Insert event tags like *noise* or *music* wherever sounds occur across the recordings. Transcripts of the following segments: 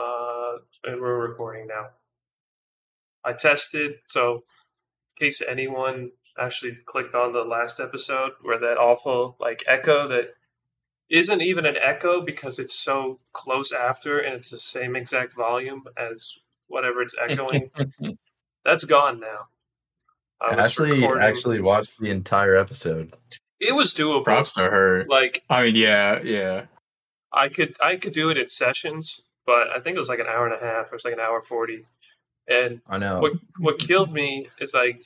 Uh, and we're recording now. I tested, so in case anyone actually clicked on the last episode where that awful like echo that isn't even an echo because it's so close after and it's the same exact volume as whatever it's echoing. *laughs* That's gone now. I Ashley recording. actually watched the entire episode. It was doable. Props to her. Like I mean, yeah, yeah. I could I could do it in sessions, but I think it was like an hour and a half. It was like an hour forty. And I know what what killed me is like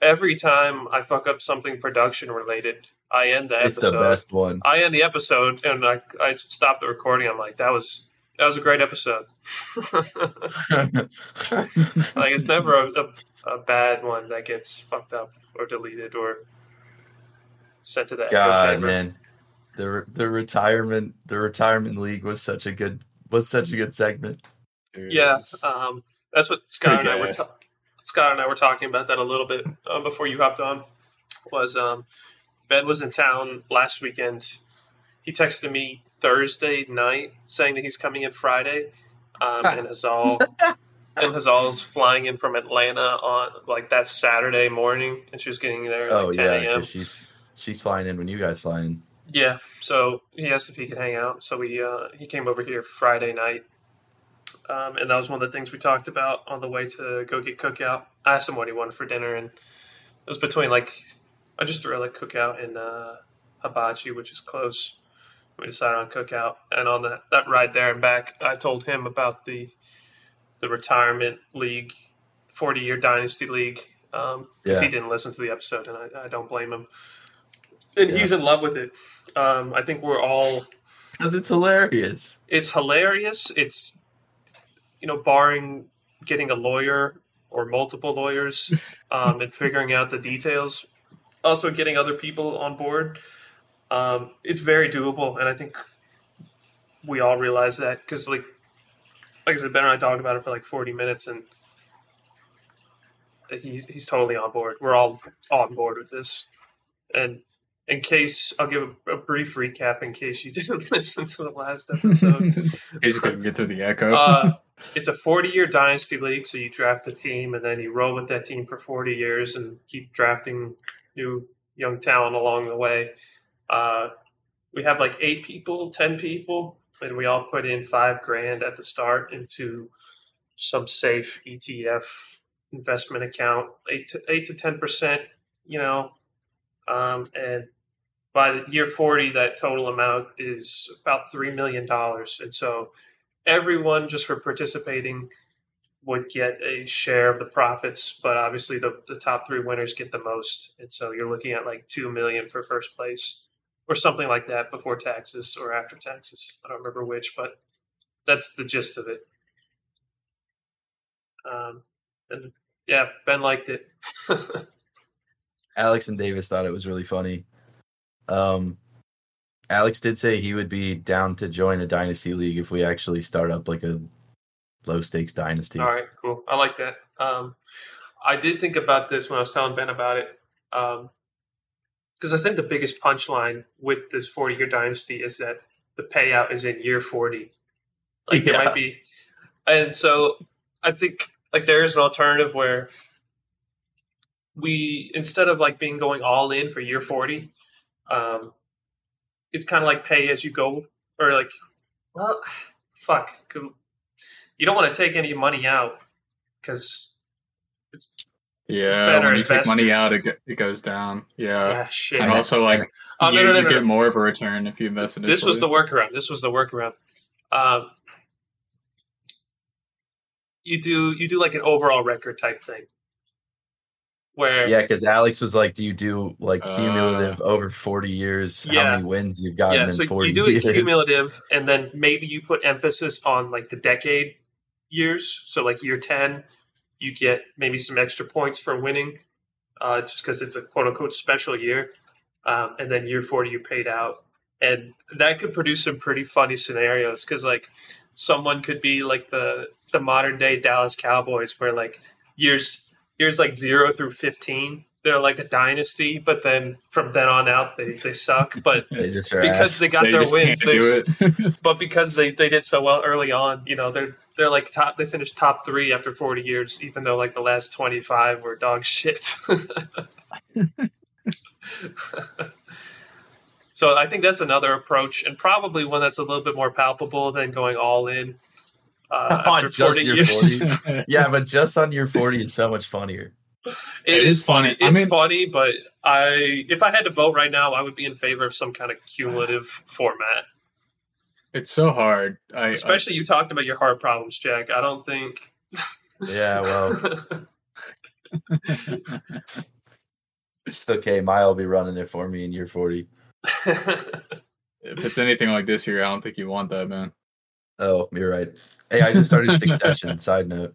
every time I fuck up something production related, I end the it's episode. It's the best one. I end the episode and I I stop the recording. I'm like, that was that was a great episode. *laughs* like it's never a, a, a, bad one that gets fucked up or deleted or sent to the God man, the the retirement the retirement league was such a good was such a good segment. Yeah, um, that's what Scott and I were ta- Scott and I were talking about that a little bit uh, before you hopped on. Was um, Ben was in town last weekend he texted me Thursday night saying that he's coming in Friday, um, and Hazal *laughs* and Hazal's flying in from Atlanta on like that Saturday morning, and she's getting there oh, like 10 yeah, a.m. She's she's flying in when you guys fly in. Yeah, so he asked if he could hang out, so we uh, he came over here Friday night, um, and that was one of the things we talked about on the way to go get cookout. I asked him what he wanted for dinner, and it was between like I just threw like cookout and uh, hibachi, which is close we decided on cookout and on that, that ride there and back i told him about the the retirement league 40 year dynasty league because um, yeah. he didn't listen to the episode and i, I don't blame him and yeah. he's in love with it. Um, i think we're all because it's hilarious. it's hilarious. It's you know barring getting a lawyer or multiple lawyers *laughs* um, and figuring out the details also getting other people on board um, it's very doable, and I think we all realize that because, like, like I said, Ben and I talked about it for like forty minutes, and he's he's totally on board. We're all on board with this, and in case I'll give a, a, brief recap in case you *laughs* didn't listen to the last episode. *laughs* in case you couldn't get through the echo. uh, it's a 40 year dynasty league, so you draft a team and then you roll with that team for 40 years and keep drafting new young talent along the way. Uh, we have like eight people, ten people, and we all put in five grand at the start into some safe ETF investment account, eight to eight to ten percent, you know, um, and by year forty, that total amount is about three million dollars, and so everyone just for participating would get a share of the profits, but obviously the, the top three winners get the most, and so you're looking at like two million for first place or something like that before taxes or after taxes. I don't remember which, but that's the gist of it. Um, and yeah, Ben liked it. *laughs* Alex and Davis thought it was really funny. Um, Alex did say he would be down to join a dynasty league if we actually start up like a low stakes dynasty. All right, cool. I like that. Um, I did think about this when I was telling Ben about it. Um, because I think the biggest punchline with this 40 year dynasty is that the payout is in year 40. Like there might be, and so I think like there is an alternative where we instead of like being going all in for year 40, um, it's kind of like pay as you go or like, well, fuck, you don't want to take any money out because it's yeah, when you investors. take money out, it, it goes down. Yeah, yeah shit. and also like oh, you, no, no, no, you get more of a return if you invest in it. This was the workaround. This was the workaround. Um, you do you do like an overall record type thing, where yeah, because Alex was like, "Do you do like uh, cumulative uh, over forty years? Yeah, how many wins you've gotten yeah, in so forty? You do years? it cumulative, and then maybe you put emphasis on like the decade years. So like year ten you get maybe some extra points for winning, uh, just because it's a quote unquote special year. Um, and then year 40, you paid out. And that could produce some pretty funny scenarios because, like, someone could be like the the modern day Dallas Cowboys, where like years years like zero through 15, they're like a dynasty, but then from then on out they, they suck. *laughs* But They just because ass. they got They their wins, they, *laughs* but because they, they did so well early on, you know, they're they're like top they finished top three after forty years, even though like the last twenty five were dog *laughs* shit. so I think that's another approach and probably one that's a little bit more palpable than going all in. Uh, *laughs* On just your years. 40? *laughs* Yeah, but just on your 40 is so much funnier. it is funny. I It's mean- funny, but I if I had to vote right now, I would be in favor of some kind of cumulative format. it's so hard. I, Especially you talked about your heart problems, Jack. I don't think. Yeah, well, *laughs* it's okay. Maya will be running it for me in year 40. If it's anything like this year, I don't think you want that, man. Oh, you're right. Hey, I just started Succession. *laughs* Side note.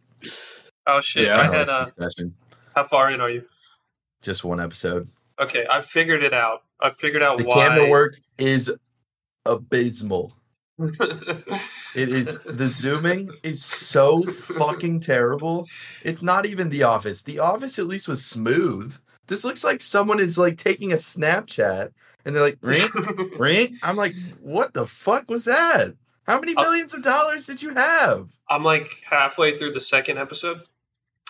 oh shit! I had like uh, Succession. how far in are you? Just one episode. Okay, I figured it out. I figured out The why. camera work is abysmal. *laughs* It is the zooming is so fucking terrible. It's not even The Office. The Office at least was smooth. This looks like someone is like taking a Snapchat and they're like, ring, ring. I'm like, what the fuck was that? How many Uh, millions of dollars did you have? I'm like halfway through the second episode,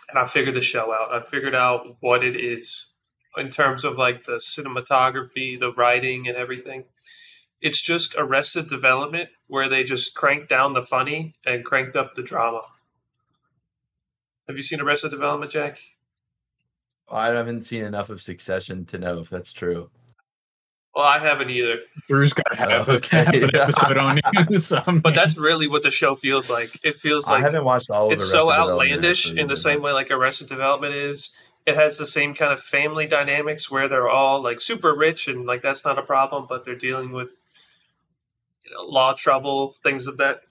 and I figured the show out. I figured out what it is in terms of like the cinematography, the writing, and everything. It's just Arrested Development where they just cranked down the funny and cranked up the drama. Have you seen Arrested Development, Jack? I haven't seen enough of Succession to know if that's true. Well, I haven't either. Drew's got half, a Okay. half *laughs* an episode on you. *laughs* so, But that's really what the show feels like. It feels like I haven't watched all of it's Arrested so outlandish in the same way like Arrested Development is. It has the same kind of family dynamics where they're all like super rich and like that's not a problem, but they're dealing with you know, law trouble, things of that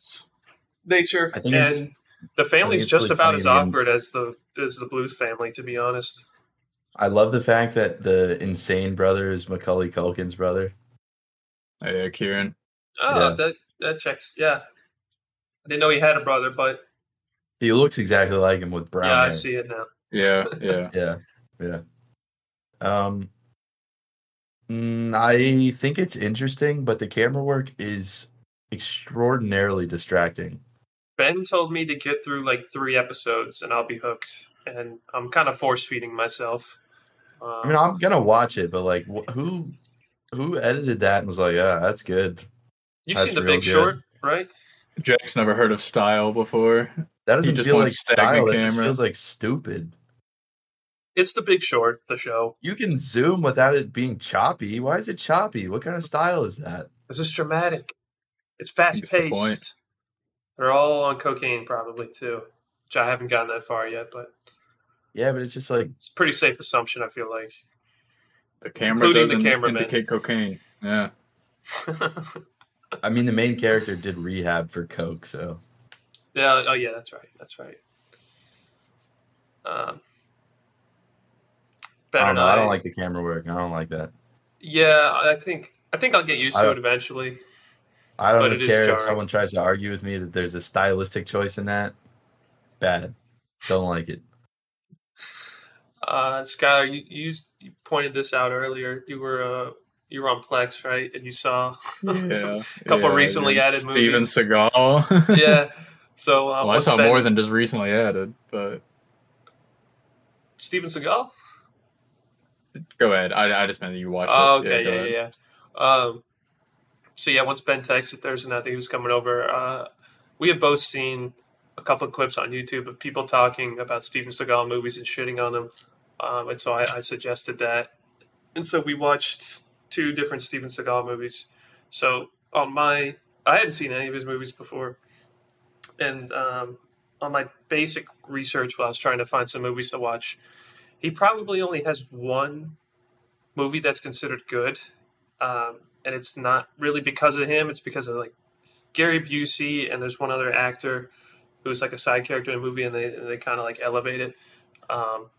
nature. I think and the family's it's just really about as awkward as the as the Bluth family, to be honest. I love the fact that the insane brother is Macaulay Culkin's brother. Oh, yeah, Kieran. Oh, Yeah. that that checks. Yeah, I didn't know he had a brother, but He looks exactly like him with brown yeah, I see it now. Yeah, *laughs* yeah. Yeah, yeah. Um, mm, I think it's interesting, but the camera work is extraordinarily distracting. Ben told me to get through like three episodes and I'll be hooked, and I'm kind of force feeding myself. Um, I mean, I'm gonna watch it, but like, wh- who who edited that and was like, "Yeah, that's good." you've that's seen The Big good. Short, right? Jack's never heard of style before. That doesn't just feel like style. It just feels like stupid. It's The Big Short, the show. You can zoom without it being choppy. Why is it choppy? What kind of style is that? It's just dramatic. It's fast That's the point. paced. They're all on cocaine, probably too. Which I haven't gotten that far yet, but Yeah, but it's just like it's a pretty safe assumption. I feel like. The camera Including doesn't cameraman. indicate cocaine. Yeah. *laughs* I mean, the main character did rehab for coke, so yeah. Oh, yeah. That's right. That's right. Um, Ben I don't know. I don't like the camera work. I don't like that. Yeah, I think I think I'll get used I to it eventually. I don't it is care if jarring. someone tries to argue with me that there's a stylistic choice in that. Bad. Don't like it. Uh, Skylar, you, you you pointed this out earlier. You were uh, you were on Plex, right? And you saw *laughs* Yeah. Couple yeah, recently added Steven movies. Seagal. *laughs* yeah. So uh, well, I saw been- more than just recently added, but Steven Seagal. go ahead. I, I just meant that you watched Oh, it. okay, go yeah, yeah, yeah. Um, so yeah, once Ben texted Thursday night that he was coming over, uh, we have both seen a couple of clips on YouTube of people talking about Steven Seagal movies and shitting on them, um, and so I, I suggested that, and so we watched two different Steven Seagal movies. So on my, I hadn't seen any of his movies before, and um, on my basic research while I was trying to find some movies to watch, he probably only has one movie that's considered good, um, and it's not really because of him. It's because of like Gary Busey and there's one other actor who's like a side character in a movie, and they they kind of like elevate it. Um,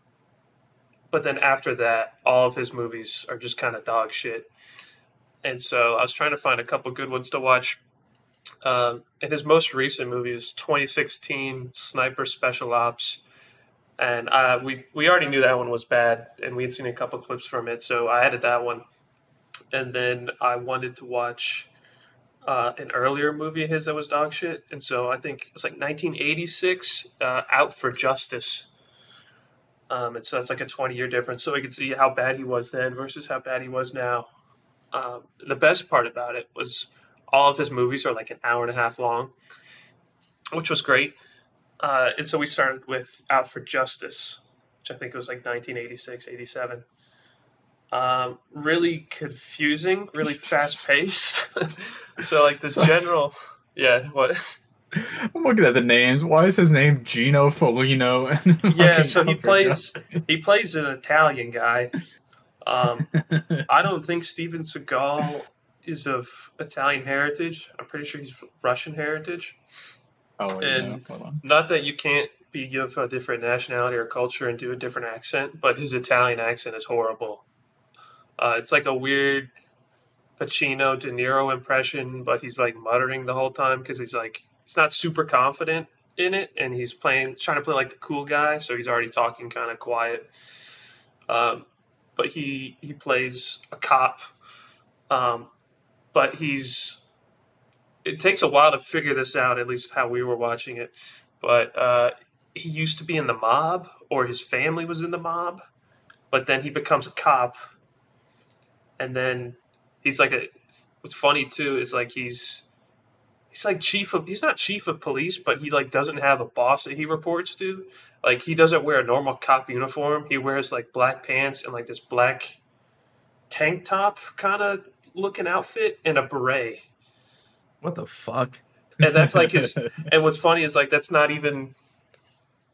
but then after that, all of his movies are just kind of dog shit. And so I was trying to find a couple good ones to watch. Um, and his most recent movie is 2016 Sniper Special Ops. and uh, we we already knew that one was bad, and we had seen a couple clips from it, so I added that one. And then I wanted to watch uh, an earlier movie of his that was dog shit, and so I think it was like 1986, uh, Out for Justice. Um, and so that's like a 20 year difference, so we could see how bad he was then versus how bad he was now. Um, the best part about it was all of his movies are like an hour and a half long, which was great. Uh, and so we started with Out for Justice, which I think was like 1986, 87. Um, really confusing, really *laughs* fast paced. *laughs* so, like, the general. Yeah, what? I'm looking at the names. Why is his name Gino Felino? *laughs* Yeah, so he plays he plays an Italian guy. Um, *laughs* I don't think Steven Seagal is of Italian heritage. I'm pretty sure he's Russian heritage. oh, and- on. Not that you can't be of a different nationality or culture and do a different accent, but his Italian accent is horrible. Uh, it's like a weird Pacino De Niro impression, but he's like muttering the whole time because he's like he's not super confident in it, and he's playing trying to play like the cool guy, so he's already talking kind of quiet. Um, but he he plays a cop, um, but he's it takes a while to figure this out. At least how we were watching it, but uh, he used to be in the mob, or his family was in the mob, but then he becomes a cop, and then he's like a. What's funny too is like he's he's like chief of he's not chief of police, but he like doesn't have a boss that he reports to. Like he doesn't wear a normal cop uniform. He wears like black pants and like this black tank top kind of looking outfit and a beret. What the fuck? And that's like his *laughs* and what's funny is like that's not even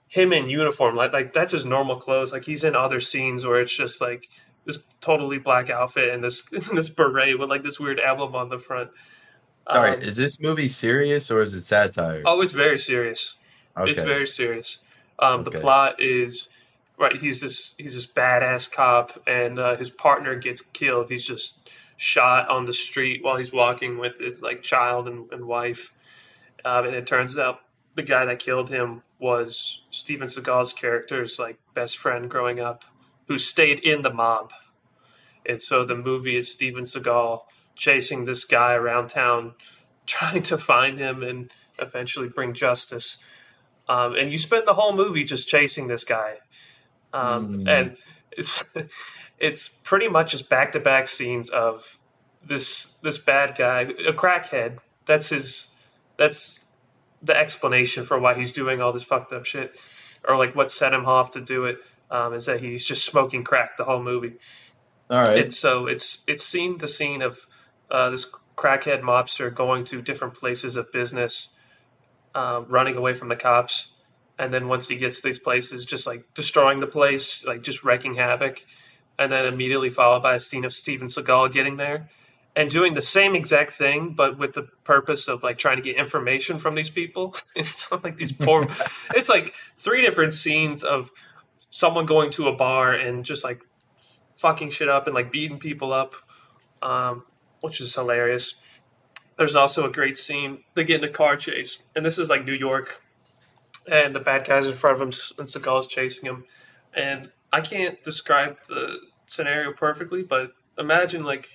him in uniform. Like like that's his normal clothes. Like he's in other scenes where it's just like this totally black outfit and this *laughs* this beret with like this weird emblem on the front. All right, Um, is this movie serious or is it satire? oh, it's very serious. okay. It's very serious. Um, The plot is right. He's this he's this badass cop, and uh, his partner gets killed. He's just shot on the street while he's walking with his like child and, and wife. Um, and it turns out the guy that killed him was Steven Seagal's character's like best friend growing up, who stayed in the mob. And so the movie is Steven Seagal chasing this guy around town, *laughs* trying to find him and eventually bring justice. Um, and you spend the whole movie just chasing this guy, um, Mm. and it's *laughs* it's pretty much just back to back scenes of this this bad guy, a crackhead. That's his. That's the explanation for why he's doing all this fucked up shit, or like what set him off to do it. Um, is that he's just smoking crack the whole movie. All right. And so it's it's scene to scene of uh, this crackhead mobster going to different places of business, um, running away from the cops, and then once he gets to these places, just like destroying the place, like just wreaking havoc, and then immediately followed by a scene of Steven Seagal getting there and doing the same exact thing, but with the purpose of like trying to get information from these people. *laughs* It's like these poor. *laughs* it's like three different scenes of someone going to a bar and just like fucking shit up and like beating people up, um, which is hilarious. There's also a great scene. They get in a car chase, and this is like New York, and the bad guys in front of him, and Seagal's chasing him. And I can't describe the scenario perfectly, but imagine like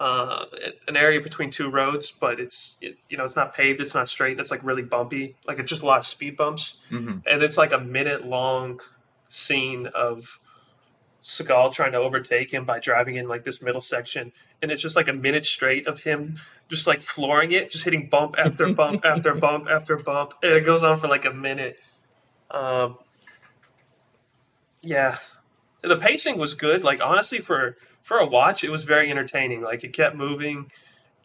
uh, an area between two roads, but it's it, you know it's not paved, it's not straight, it's like really bumpy, like it's just a lot of speed bumps hmm and it's like a minute long scene of Seagal trying to overtake him by driving in like this middle section, and it's just like a minute straight of him just like flooring it, just hitting bump after *laughs* bump after bump after bump, and it goes on for like a minute. Um, yeah, the pacing was good. Like honestly, for for a watch, it was very entertaining. Like it kept moving.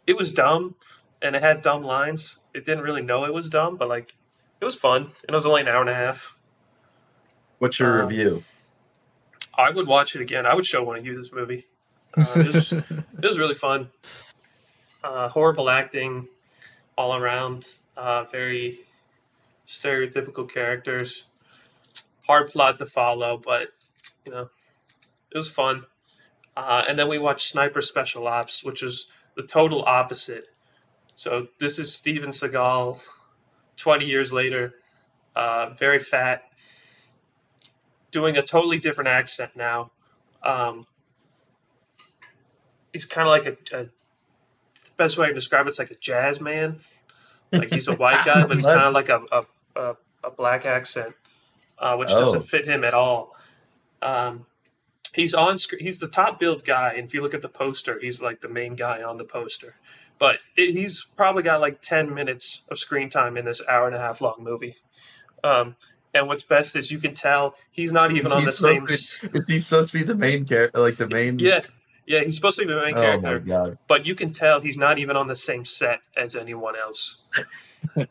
It was dumb, and it had dumb lines. It didn't really know it was dumb, but like it was fun, and it was only an hour and a half. What's your um, review? I would watch it again. I would show one of you this movie. Uh, it, was, *laughs* it was really fun. Uh, horrible acting all around. Uh, very stereotypical characters. Hard plot to follow, but you know, it was fun. Uh, and then we watched Sniper Special Ops, which is the total opposite. So this is Steven Seagal, twenty years later, uh, very fat, doing a totally different accent now. Um, he's kind of like a, a the best way to describe it's like a jazz man. Like he's a white guy, but *laughs* it's kind of like a, a, a, a black accent, uh, which Oh. doesn't fit him at all. Um, he's on screen. He's the top billed guy, and if you look at the poster, he's like the main guy on the poster. But it, he's probably got like ten minutes of screen time in this hour and a half long movie. Um, and what's best is you can tell he's not even Is on the same. supposed Is he supposed to be the main character? Like the main? Yeah, yeah, he's supposed to be the main Oh my character, god. but you can tell he's not even on the same set as anyone else. *laughs*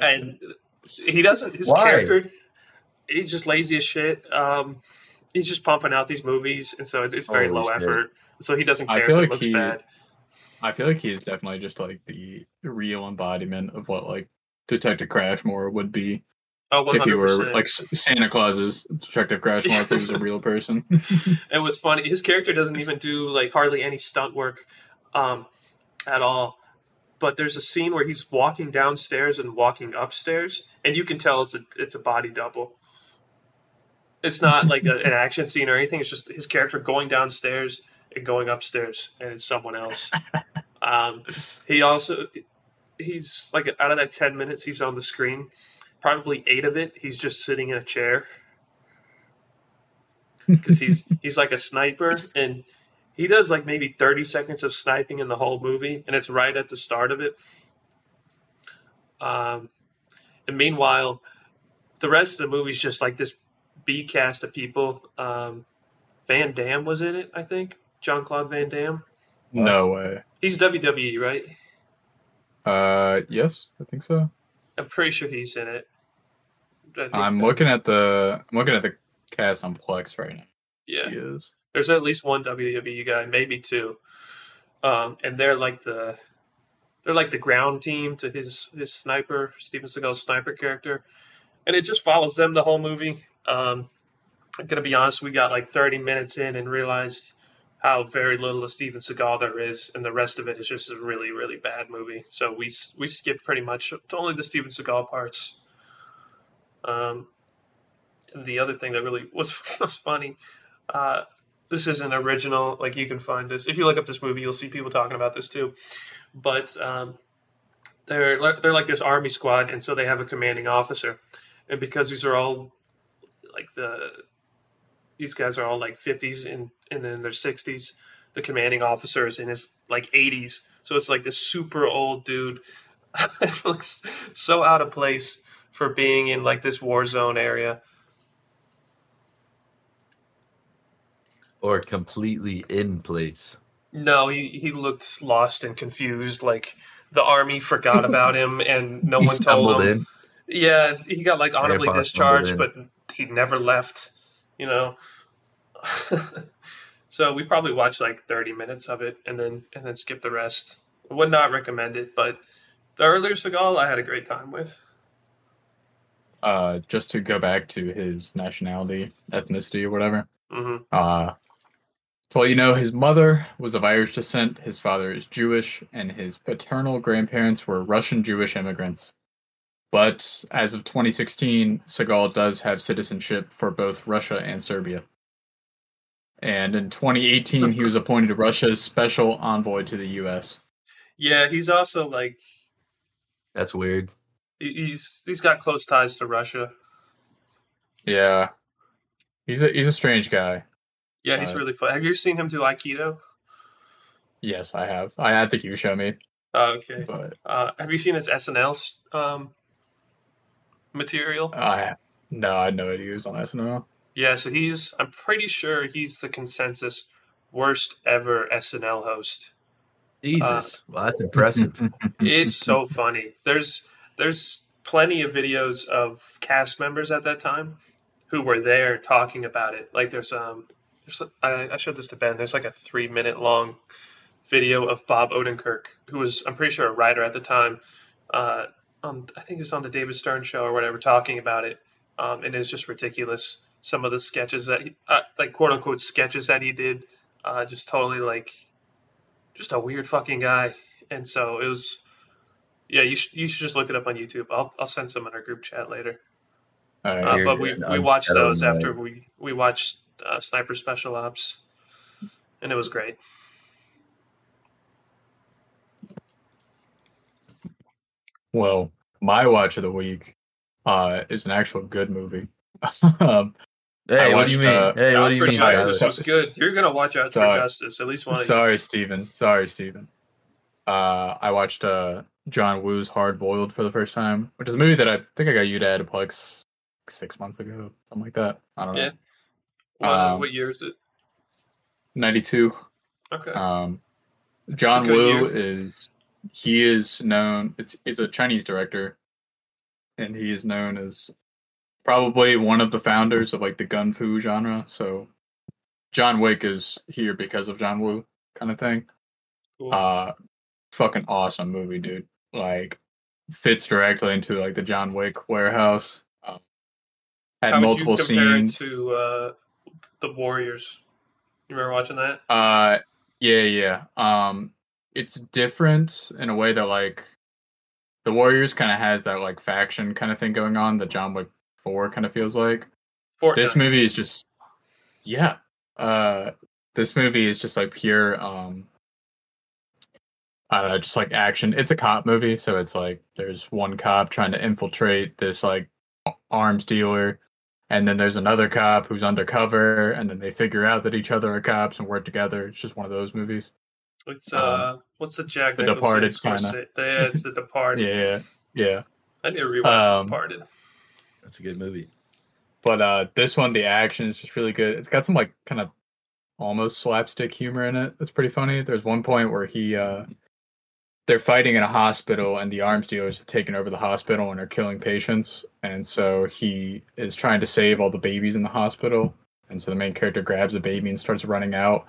And he doesn't. His Why? character, he's just lazy as shit. Um, he's just pumping out these movies, and so it's, it's very Holy low shit. effort. So he doesn't I care feel if like it looks he- bad. I feel like he is definitely just like the real embodiment of what like Detective Crashmore would be Oh, if hundred were like Santa Claus's Detective he was a real person. *laughs* It was funny. His character doesn't even do like hardly any stunt work um, at all. But there's a scene where he's walking downstairs and walking upstairs, and you can tell it's a it's a body double. It's not *laughs* like a, an action scene or anything. It's just his character going downstairs and going upstairs, and it's someone else. *laughs* Um, he also he's like out of that ten minutes he's on the screen, probably eight of it he's just sitting in a chair. Because he's *laughs* he's like a sniper and he does like maybe 30 seconds of sniping in the whole movie and it's right at the start of it. Um, and meanwhile the rest of the movie's just like this b cast of people. Um, van damme was in it i think. John claude van damme. No way. he's wwe right? Uh, yes, I think so. i'm pretty sure he's in it. I think- I'm looking at the I'm looking at the cast on Plex right now. yeah He is. There's at least one WWE guy, maybe two, um, and they're like the they're like the ground team to his his sniper Steven Seagal's sniper character, and it just follows them the whole movie. Um, I'm gonna be honest, we got like 30 minutes in and realized how very little of Steven Seagal there is, and the rest of it is just a really really bad movie. So we we skipped pretty much to only the Steven Seagal parts. Um, the other thing that really *laughs* was was funny. Uh, this isn't original. Like you can find this if you look up this movie, you'll see people talking about this too. But um, they're they're like this army squad, and so they have a commanding officer, and because these are all like the these guys are all like fifties and and in their sixties, the commanding officer is in his like eighties, so it's like this super old dude. *laughs* looks so out of place for being in like this war zone area. Or completely in place. No, he, he looked lost and confused. Like the army forgot *laughs* about him, and no he one told him. in. Yeah, he got like honorably Grandpa discharged, but he never left. You know. *laughs* so we probably watched like thirty minutes of it, and then and then skip the rest. Would not recommend it, but the earlier Seagal, I had a great time with. Uh, just to go back to his nationality, ethnicity, or whatever. hmm Uh, so you know, his mother was of Irish descent, his father is Jewish, and his paternal grandparents were Russian Jewish immigrants. But as of 2016, Seagal does have citizenship for both Russia and Serbia. And in 2018, he was appointed Russia's special envoy to the U.S. Yeah, he's also like That's weird. He- he's he's got close ties to Russia. Yeah, he's a he's a strange guy. Yeah, he's Uh, really fun. Have you seen him do Aikido? Yes, I have. I, I think you show me, Oh, okay. but Uh, have you seen his SNL um, material? I no, I know he was on SNL. Yeah, so he's. I'm pretty sure he's the consensus worst ever SNL host. Jesus. well, that's impressive. *laughs* It's so funny. There's there's plenty of videos of cast members at that time who were there talking about it. Like there's um, there's I, I showed this to Ben. There's like a three minute long video of Bob Odenkirk, who was I'm pretty sure a writer at the time. Uh, on I think it was on the David Stern show or whatever, talking about it. Um, and it's just ridiculous. Some of the sketches that he, uh, like quote unquote sketches that he did, uh, just totally like just a weird fucking guy. And so it was yeah, you should you should just look it up on YouTube. I'll I'll send some in our group chat later. Uh, Uh, but we, we watched those way. after we we watched uh, Sniper Special Ops, and it was great. well, my watch of the week uh, is an actual good movie. *laughs* um, Hey, I what do you mean? uh, hey, what Out do you for mean? Tyler? Justice Tyler? was good. You're gonna watch Out for Sorry. Justice at least one. sorry, Steven. Sorry, Steven. Uh, I watched uh, John Woo's Hard Boiled for the first time, which is a movie that I think I got you to add to Plex six months ago, something like that. I don't know. Yeah. What, Um, what year is it? 92. Okay. Um, John It's a good Woo year. is he is known. It's he's a Chinese director, and he is known as probably one of the founders of like the gun fu genre. So John Wick is here because of John Woo, kind of thing. Cool. Uh, fucking awesome movie, dude. Like fits directly into like the John Wick warehouse. Uh, had How would multiple you compare scenes. it to uh, the Warriors? You remember watching that? Uh yeah, yeah. Um it's different in a way that like the Warriors kind of has that like faction kind of thing going on that John Wick 4 kind of feels like. Fortnite. This movie is just yeah. Uh this movie is just like pure um I don't know, just like action. It's a cop movie, so it's like there's one cop trying to infiltrate this like arms dealer and then there's another cop who's undercover and then they figure out that each other are cops and work together it's just one of those movies It's um, uh, what's the Jack The Nicholson Departed Scorsese- kinda. Yeah, it's the *laughs* Departed. yeah yeah I need to rewatch Um, the Departed. That's a good movie. but uh this one the action is just really good it's got some like kind of almost slapstick humor in it that's pretty funny there's one point where he uh they're fighting in a hospital and the arms dealers have taken over the hospital and are killing patients. And so he is trying to save all the babies in the hospital. And so the main character grabs a baby and starts running out.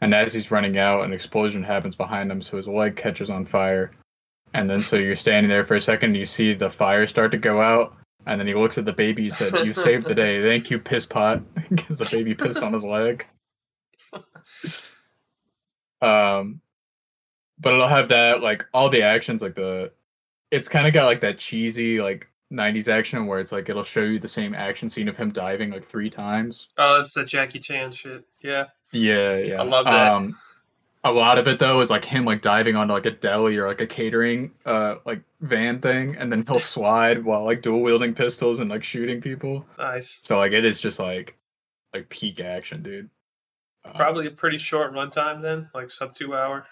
And as he's running out an explosion happens behind him so his leg catches on fire. And then so you're standing there for a second and you see the fire start to go out. And then he looks at the baby and said you saved the day. Thank you piss pot. *laughs* Because the baby pissed on his leg. *laughs* Um but it'll have that like all the actions like the it's kind of got like that cheesy like 90s action where it's like it'll show you the same action scene of him diving like three times Oh, it's a Jackie Chan shit. Yeah. yeah yeah I love that. um a lot of it though is like him like diving onto like a deli or like a catering uh like van thing and then he'll *laughs* slide while like dual wielding pistols and like shooting people Nice. so like it is just like like peak action dude Uh, Probably a pretty short runtime then, like sub two hour.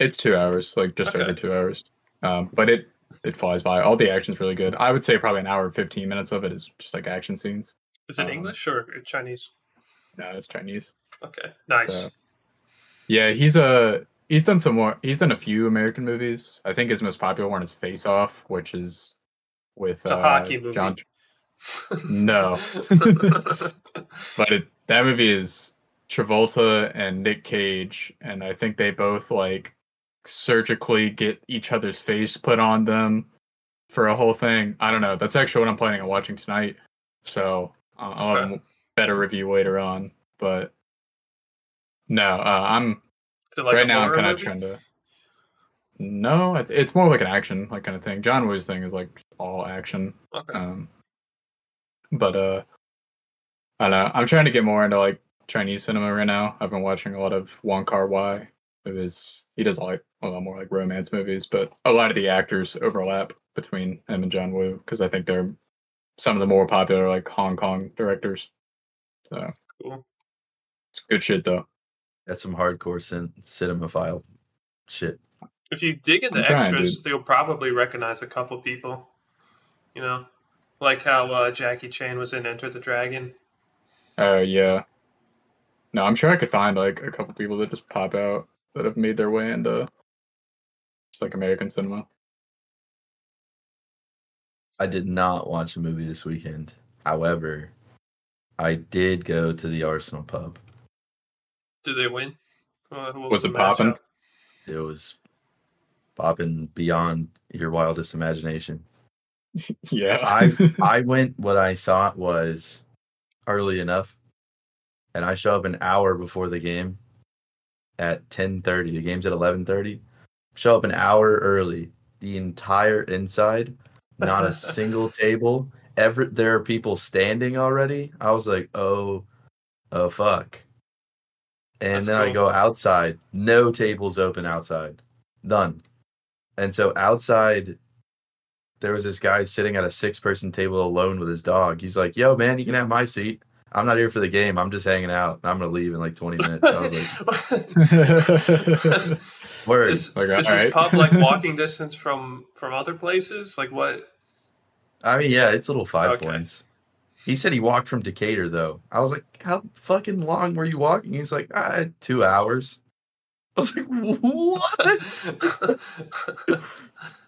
It's two hours, like just Okay. over two hours. Um, but it it flies by. All the action's really good. I would say probably an hour and fifteen minutes of it is just like action scenes. Is it Um, English or Chinese? No, it's Chinese. Okay. Nice. So, yeah, he's a he's done some more. He's done a few American movies. I think his most popular one is Face Off, which is with uh, hockey movie. John. No, *laughs* but it, that movie is Travolta and Nick Cage, and I think they both like surgically get each other's face put on them for a whole thing. I don't know. That's actually what I'm planning on watching tonight. So uh, I'll have a better review later on. But no, uh, I'm like right now. I'm kind of trying to. No, it's, it's more like an action like kind of thing. John Woo's thing is like all action. Okay. Um, but uh, I don't know. I'm trying to get more into like Chinese cinema right now. I've been watching a lot of Wong Kar Wai. It is he does like a lot more like romance movies, but a lot of the actors overlap between him and John Woo because I think they're some of the more popular like Hong Kong directors. So Cool. it's good shit though. That's some hardcore cin- cinemaphile shit. If you dig into I'm trying, extras, you'll probably recognize a couple people. You know, like how uh, Jackie Chan was in Enter the Dragon. Oh yeah. No, I'm sure I could find like a couple people that just pop out that have made their way into just like American cinema. I did not watch a movie this weekend. However, I did go to the Arsenal pub. Did they win? Uh, who Was it popping? It was popping beyond your wildest imagination. *laughs* yeah. I *laughs* I went what I thought was early enough, and I show up an hour before the game at ten thirty. The game's at eleven thirty. Show up an hour early. The entire inside, not a *laughs* single table. ever there are people standing already, I was like, oh, oh fuck. And That's then I go outside, no tables open outside, none. And so outside, there was this guy sitting at a six-person table alone with his dog. He's like, "Yo, man, you can have my seat. I'm not here for the game. I'm just hanging out. I'm gonna leave in like 20 minutes." I was like, *laughs* "Word." is, Like, is alright. this pub like walking distance from from other places? Like what? I mean, yeah, it's a little five Okay. points. He said he walked from Decatur though. I was like, "How fucking long were you walking?" He's like, ah, two hours." I was like, "What?" *laughs*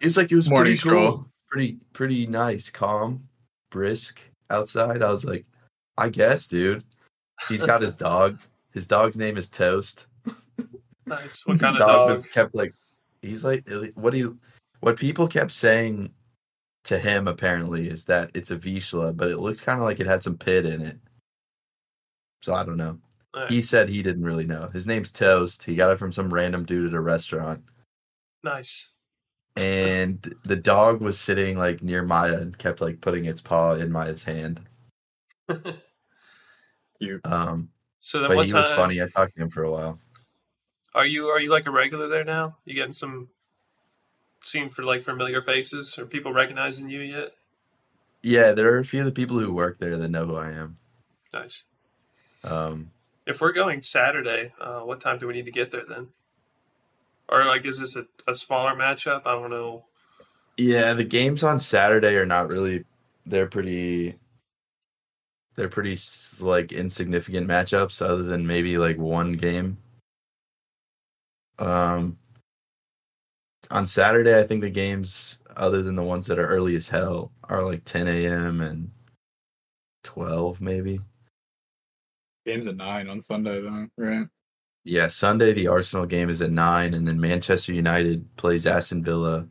He's like, "It was Morning pretty stroll. cool, pretty pretty nice, calm, brisk outside." I was like, "I guess, dude." He's got his dog. His dog's name is Toast. *laughs* nice. What his kind of dog, dog? was kept like he's like what do you what people kept saying to him apparently is that it's a Vizsla, but it looked kind of like it had some pit in it. So I don't know. Alright, He said he didn't really know. His name's Toast. He got it from some random dude at a restaurant. nice. And the dog was sitting like near Maya and kept like putting its paw in Maya's hand. Cute. Um, So then, but he time was funny. I talked to him for a while. are you? Are you like a regular there now? You getting some seen for like familiar faces? Are people recognizing you yet? Yeah, there are a few of the people who work there that know who I am. Nice. Um, If we're going Saturday, uh, what time do we need to get there then? Or like, is this a, a smaller matchup? I don't know. Yeah, the games on Saturday are not really. They're pretty. They're pretty like insignificant matchups, other than maybe like one game. Um, on Saturday, I think the games, other than the ones that are early as hell, are like 10 a.m. and 12 maybe. Game's at nine on Sunday, though, right? Yeah, Sunday the Arsenal game is at nine, and then Manchester United plays Aston Villa.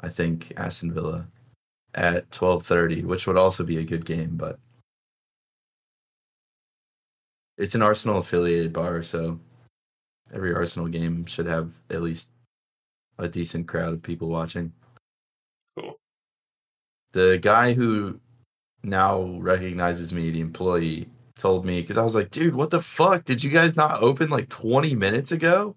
I think Aston Villa at twelve thirty, which would also be a good game, but it's an Arsenal affiliated bar, so every Arsenal game should have at least a decent crowd of people watching. Cool. The guy who now recognizes me, the employee, told me because I was like, dude, what the fuck? Did you guys not open like 20 minutes ago?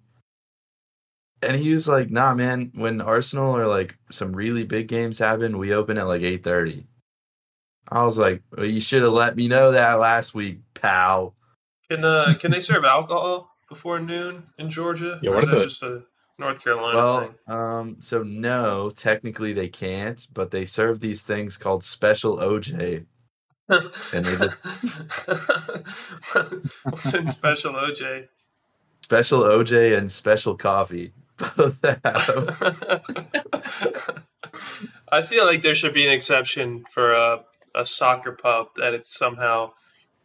And he was like, nah, man, when Arsenal or like some really big games happen, we open at like 8:30. I was like, well, you should have let me know that last week, pal. Can uh can they serve alcohol before noon in Georgia? Yeah, or what is are that the- just a North Carolina Well, um, so no, technically they can't, but they serve these things called special OJ. and they just- *laughs* What's in special OJ? Special OJ and special coffee. *laughs* Both have. *laughs* I feel like there should be an exception for a, a soccer pub that it's somehow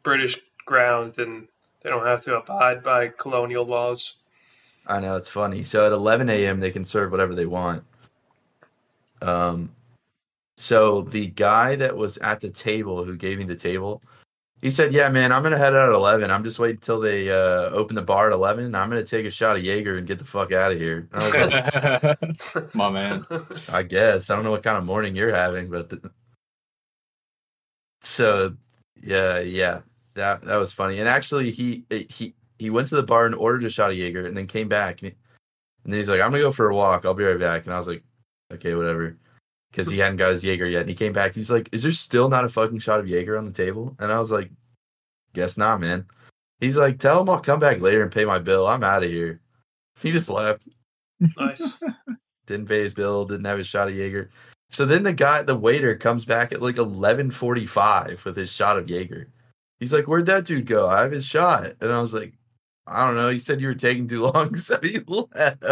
British ground and they don't have to abide by colonial laws. I know it's funny. So at 11 a.m. they can serve whatever they want. Um, so the guy that was at the table who gave me the table, he said, "Yeah, man, I'm gonna head out at 11. I'm just waiting till they uh, open the bar at 11. And I'm gonna take a shot of Jaeger and get the fuck out of here." I was like, *laughs* My man. I guess I don't know what kind of morning you're having, but the... so yeah, yeah, that that was funny. And actually, he he he went to the bar and ordered a shot of Jaeger, and then came back, and, he- and then he's like, "I'm gonna go for a walk. I'll be right back." And I was like, "Okay, whatever," because he hadn't got his Jaeger yet. And he came back. He's like, "Is there still not a fucking shot of Jaeger on the table?" And I was like, "Guess not, man." He's like, "Tell him I'll come back later and pay my bill. I'm out of here." *laughs* He just left nice. *laughs* didn't pay his bill, didn't have his shot of Jaeger. So then the guy, the waiter, comes back at like eleven forty five with his shot of Jaeger. He's like, "Where'd that dude go? I have his shot." And I was like, "I don't know." He said you were taking too long, *laughs* so he left.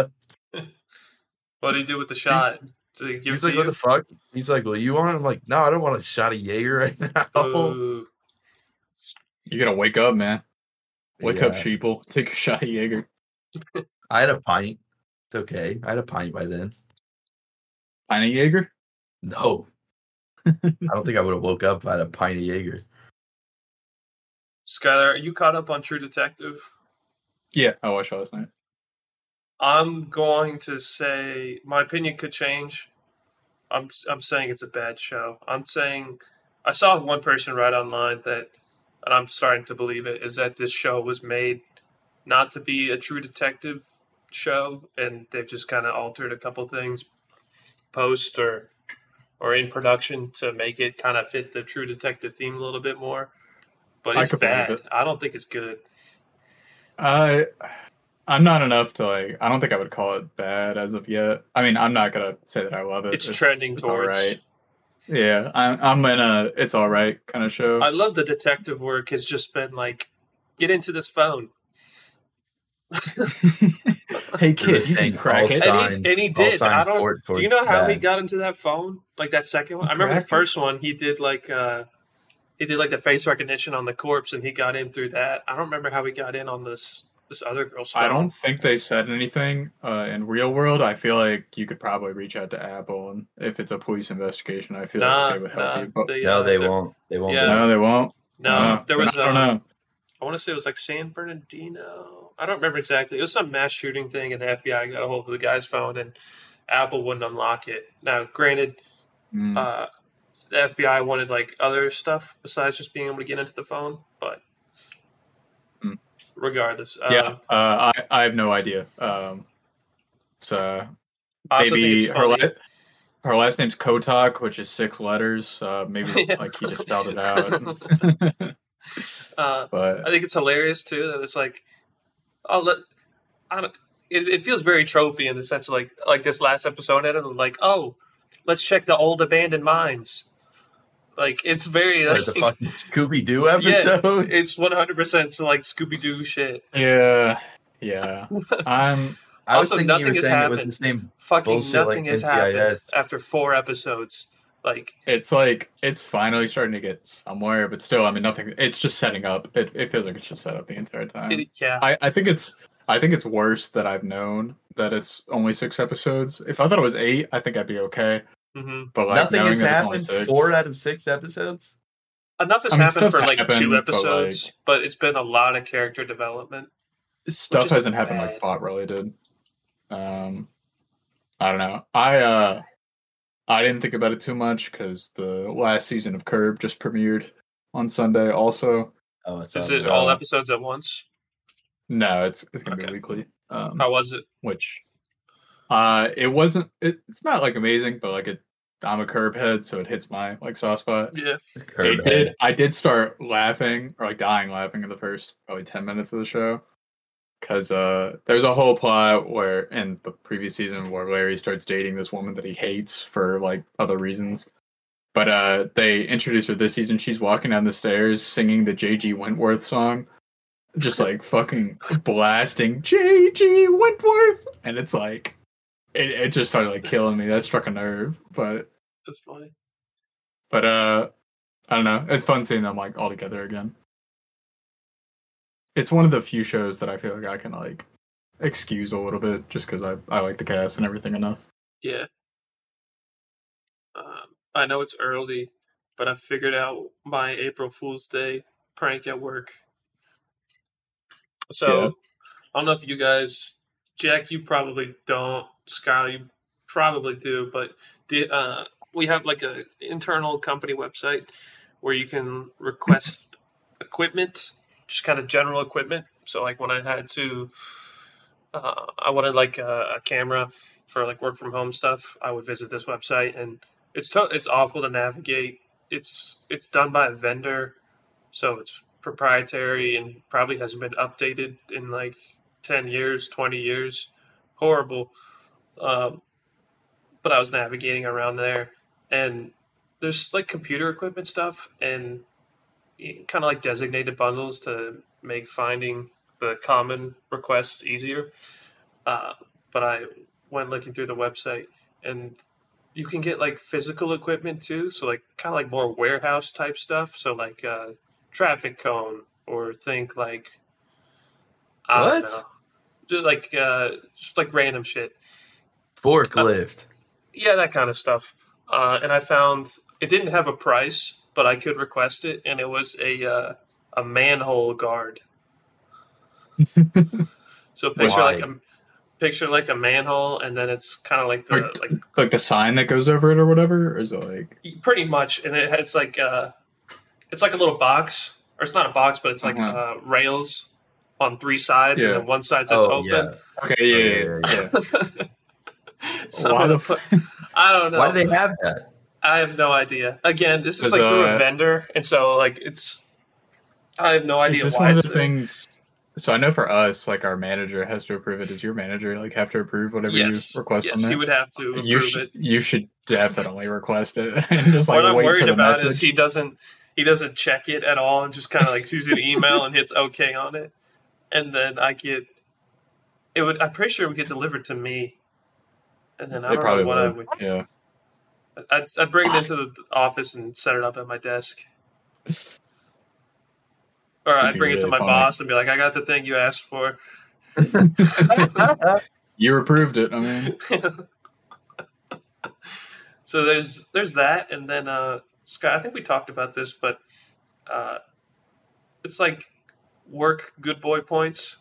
What did he do with the shot? Did he give He's it like, to "What you? the fuck?" He's like, "Well, you want?" it?" I'm like, "No, I don't want a shot of Jaeger right *laughs* now." Ooh. You gotta wake up, man. Wake up, Yeah. sheeple. *laughs* Take a shot of Jaeger. I had a pint. It's okay. I had a pint by then. Pint of Jaeger? No, I don't think I would have woke up if I had a pint of Jaeger. Skylar, are you caught up on True Detective? Yeah, I watched last night. I'm going to say my opinion could change. I'm I'm saying it's a bad show. I'm saying I saw one person write online that, and I'm starting to believe it, is that this show was made not to be a true detective show, and they've just kind of altered a couple things post or or in production to make it kind of fit the true detective theme a little bit more. But it's could believe bad. it. I don't think it's good. I I'm not enough to like. I don't think I would call it bad as of yet. I mean, I'm not gonna say that I love it. It's, trending it's towards. alright. Yeah, I'm I'm in a it's all right kind of show. I love the detective work. Has just been like, get into this phone. *laughs* hey kid, you can crack all it. And he- and he did. I don't- Do you know how he got into that phone? Like that second one? He I remember the first one. He did like uh he did like the face recognition on the corpse, and he got in through that. I don't remember how he got in on this this other girl's phone. I don't think they said anything uh, in real world. I feel like you could probably reach out to Apple, and if it's a police investigation, I feel Nah, like they would help nah, you. But they, No, uh, they won't. They won't. Yeah. no, they won't. No, Uh, there but was. I don't um, know. I want to say it was like San Bernardino. I don't remember exactly. It was some mass shooting thing, and the FBI got a hold of the guy's phone, and Apple wouldn't unlock it. Now, granted, Mm. uh, the FBI wanted like other stuff besides just being able to get into the phone, but Hmm. regardless, um, yeah, uh, I I have no idea. Um, it's uh, I also think maybe her la- her last name's Kotak, which is six letters. Uh, maybe *laughs* Yeah. like he just spelled it *laughs* out. uh, but I think it's hilarious too that it's like, oh, let, I don't. It, it feels very tropey in the sense of like like this last episode ended and like oh, let's check the old abandoned mines. Like it's very Or like, the fucking Scooby Doo *laughs* episode. it's one hundred percent so like Scooby Doo shit. yeah, yeah, *laughs* I'm. I was Also, thinking you nothing were has saying it was happened. the same. Fucking Bullshit like nothing has happened after four episodes. Like It's like it's finally starting to get somewhere, but still, I mean, nothing. It's just setting up. It, it feels like it's just set up the entire time. it, yeah, I, I think it's I think it's worse that I've known that it's only six episodes. If I thought it was eight, I think I'd be okay. Hmm But like Nothing has that it's only happened. six- Four out of six episodes. enough has I mean, happened for like happened, two but, episodes, but it's been a lot of character development. stuff hasn't happened like bad. plot related. Um, I don't know. I uh, I didn't think about it too much because the last season of Curb just premiered on Sunday. Also, Oh, Is it all episodes at once? no, it's it's gonna Okay. be weekly. Um, How was it? which uh it wasn't it, it's not like amazing but like it i'm a curb head so it hits my like soft spot. Yeah, it did i did start laughing or like dying laughing in the first probably 10 minutes of the show because uh there's a whole plot where in the previous season where larry starts dating this woman that he hates for like other reasons. But uh they introduced her this season. She's walking down the stairs singing the jg wentworth song just like fucking blasting jg wentworth! And it's like it, it just started like killing me that struck a nerve but that's funny. but uh I don't know. It's fun seeing them like all together again. It's one of the few shows that I feel like I can like excuse a little bit just because I I like the cast and everything enough. Yeah. Um, I know it's early, but I figured out my April Fool's Day prank at work. So Yeah. I don't know if you guys, Jack, you probably don't. Skylar, you probably do, but the uh, we have like a internal company website where you can request equipment, just kind of general equipment. So like when I had to, uh, I wanted like a, a camera for like work from home stuff, I would visit this website, and it's to- it's awful to navigate. It's it's done by a vendor, so it's proprietary and probably hasn't been updated in like ten years, twenty years. Horrible. Um, but I was navigating around there, and there's like computer equipment stuff and kind of like designated bundles to make finding the common requests easier. Uh, but I went looking through the website, and you can get like physical equipment too. So like kind of like more warehouse type stuff. So like uh, traffic cone, or think like I don't know, like uh, just like random shit. Forklift. Yeah, that kind of stuff. Uh, and I found it didn't have a price, but I could request it, and it was a uh, a manhole guard. *laughs* So picture Why? like a picture like a manhole, and then it's kind of like the Like- like Like the sign that goes over it or whatever, or is it like pretty much, and it has like uh, it's like a little box, or it's not a box, but it's like Uh-huh. uh, rails on three sides, Yeah. and then one side that's Oh, open. yeah. Okay, yeah, yeah, Yeah, yeah. *laughs* *laughs* yeah, Why the put- I don't know. Why do they have that? I have no idea. Again, this is Is, like through a uh, vendor, and so like it's. I have no idea Is this why one of the things? So I know for us, like our manager has to approve it. Does your manager like have to approve whatever Yes, you request yes, from he there? would have to you approve should it. you should definitely request it *laughs* and just like what I'm wait worried for the about message. is he doesn't he doesn't check it at all and just kind of like sees an email and hits OK on it, and then I get it would. I'm pretty sure it would get delivered to me, and then I They don't probably know what I would. would. Yeah. I'd, I'd bring it into the office and set it up at my desk. Or I'd be bring it to my funny. boss and be like, "I got the thing you asked for." *laughs* You approved it. I mean, *laughs* so there's there's that, and then uh, Scott, I think we talked about this, but uh, it's like work good boy points.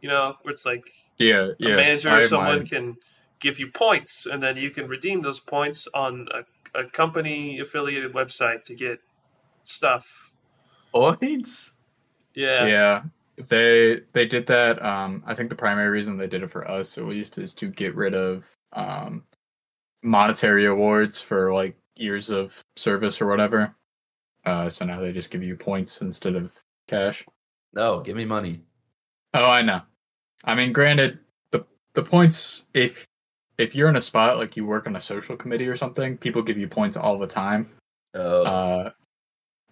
You know, where it's like yeah, a yeah. manager I or someone mine. can give you points, and then you can redeem those points on a, a company affiliated website to get stuff. Points? Yeah, Yeah. They they did that. Um, I think the primary reason they did it for us at least is to get rid of um, monetary awards for like years of service or whatever. Uh, so now they just give you points instead of cash. No, give me money. Oh, I know. I mean, granted, the the points if if you're in a spot like you work on a social committee or something, people give you points all the time. Oh, Uh,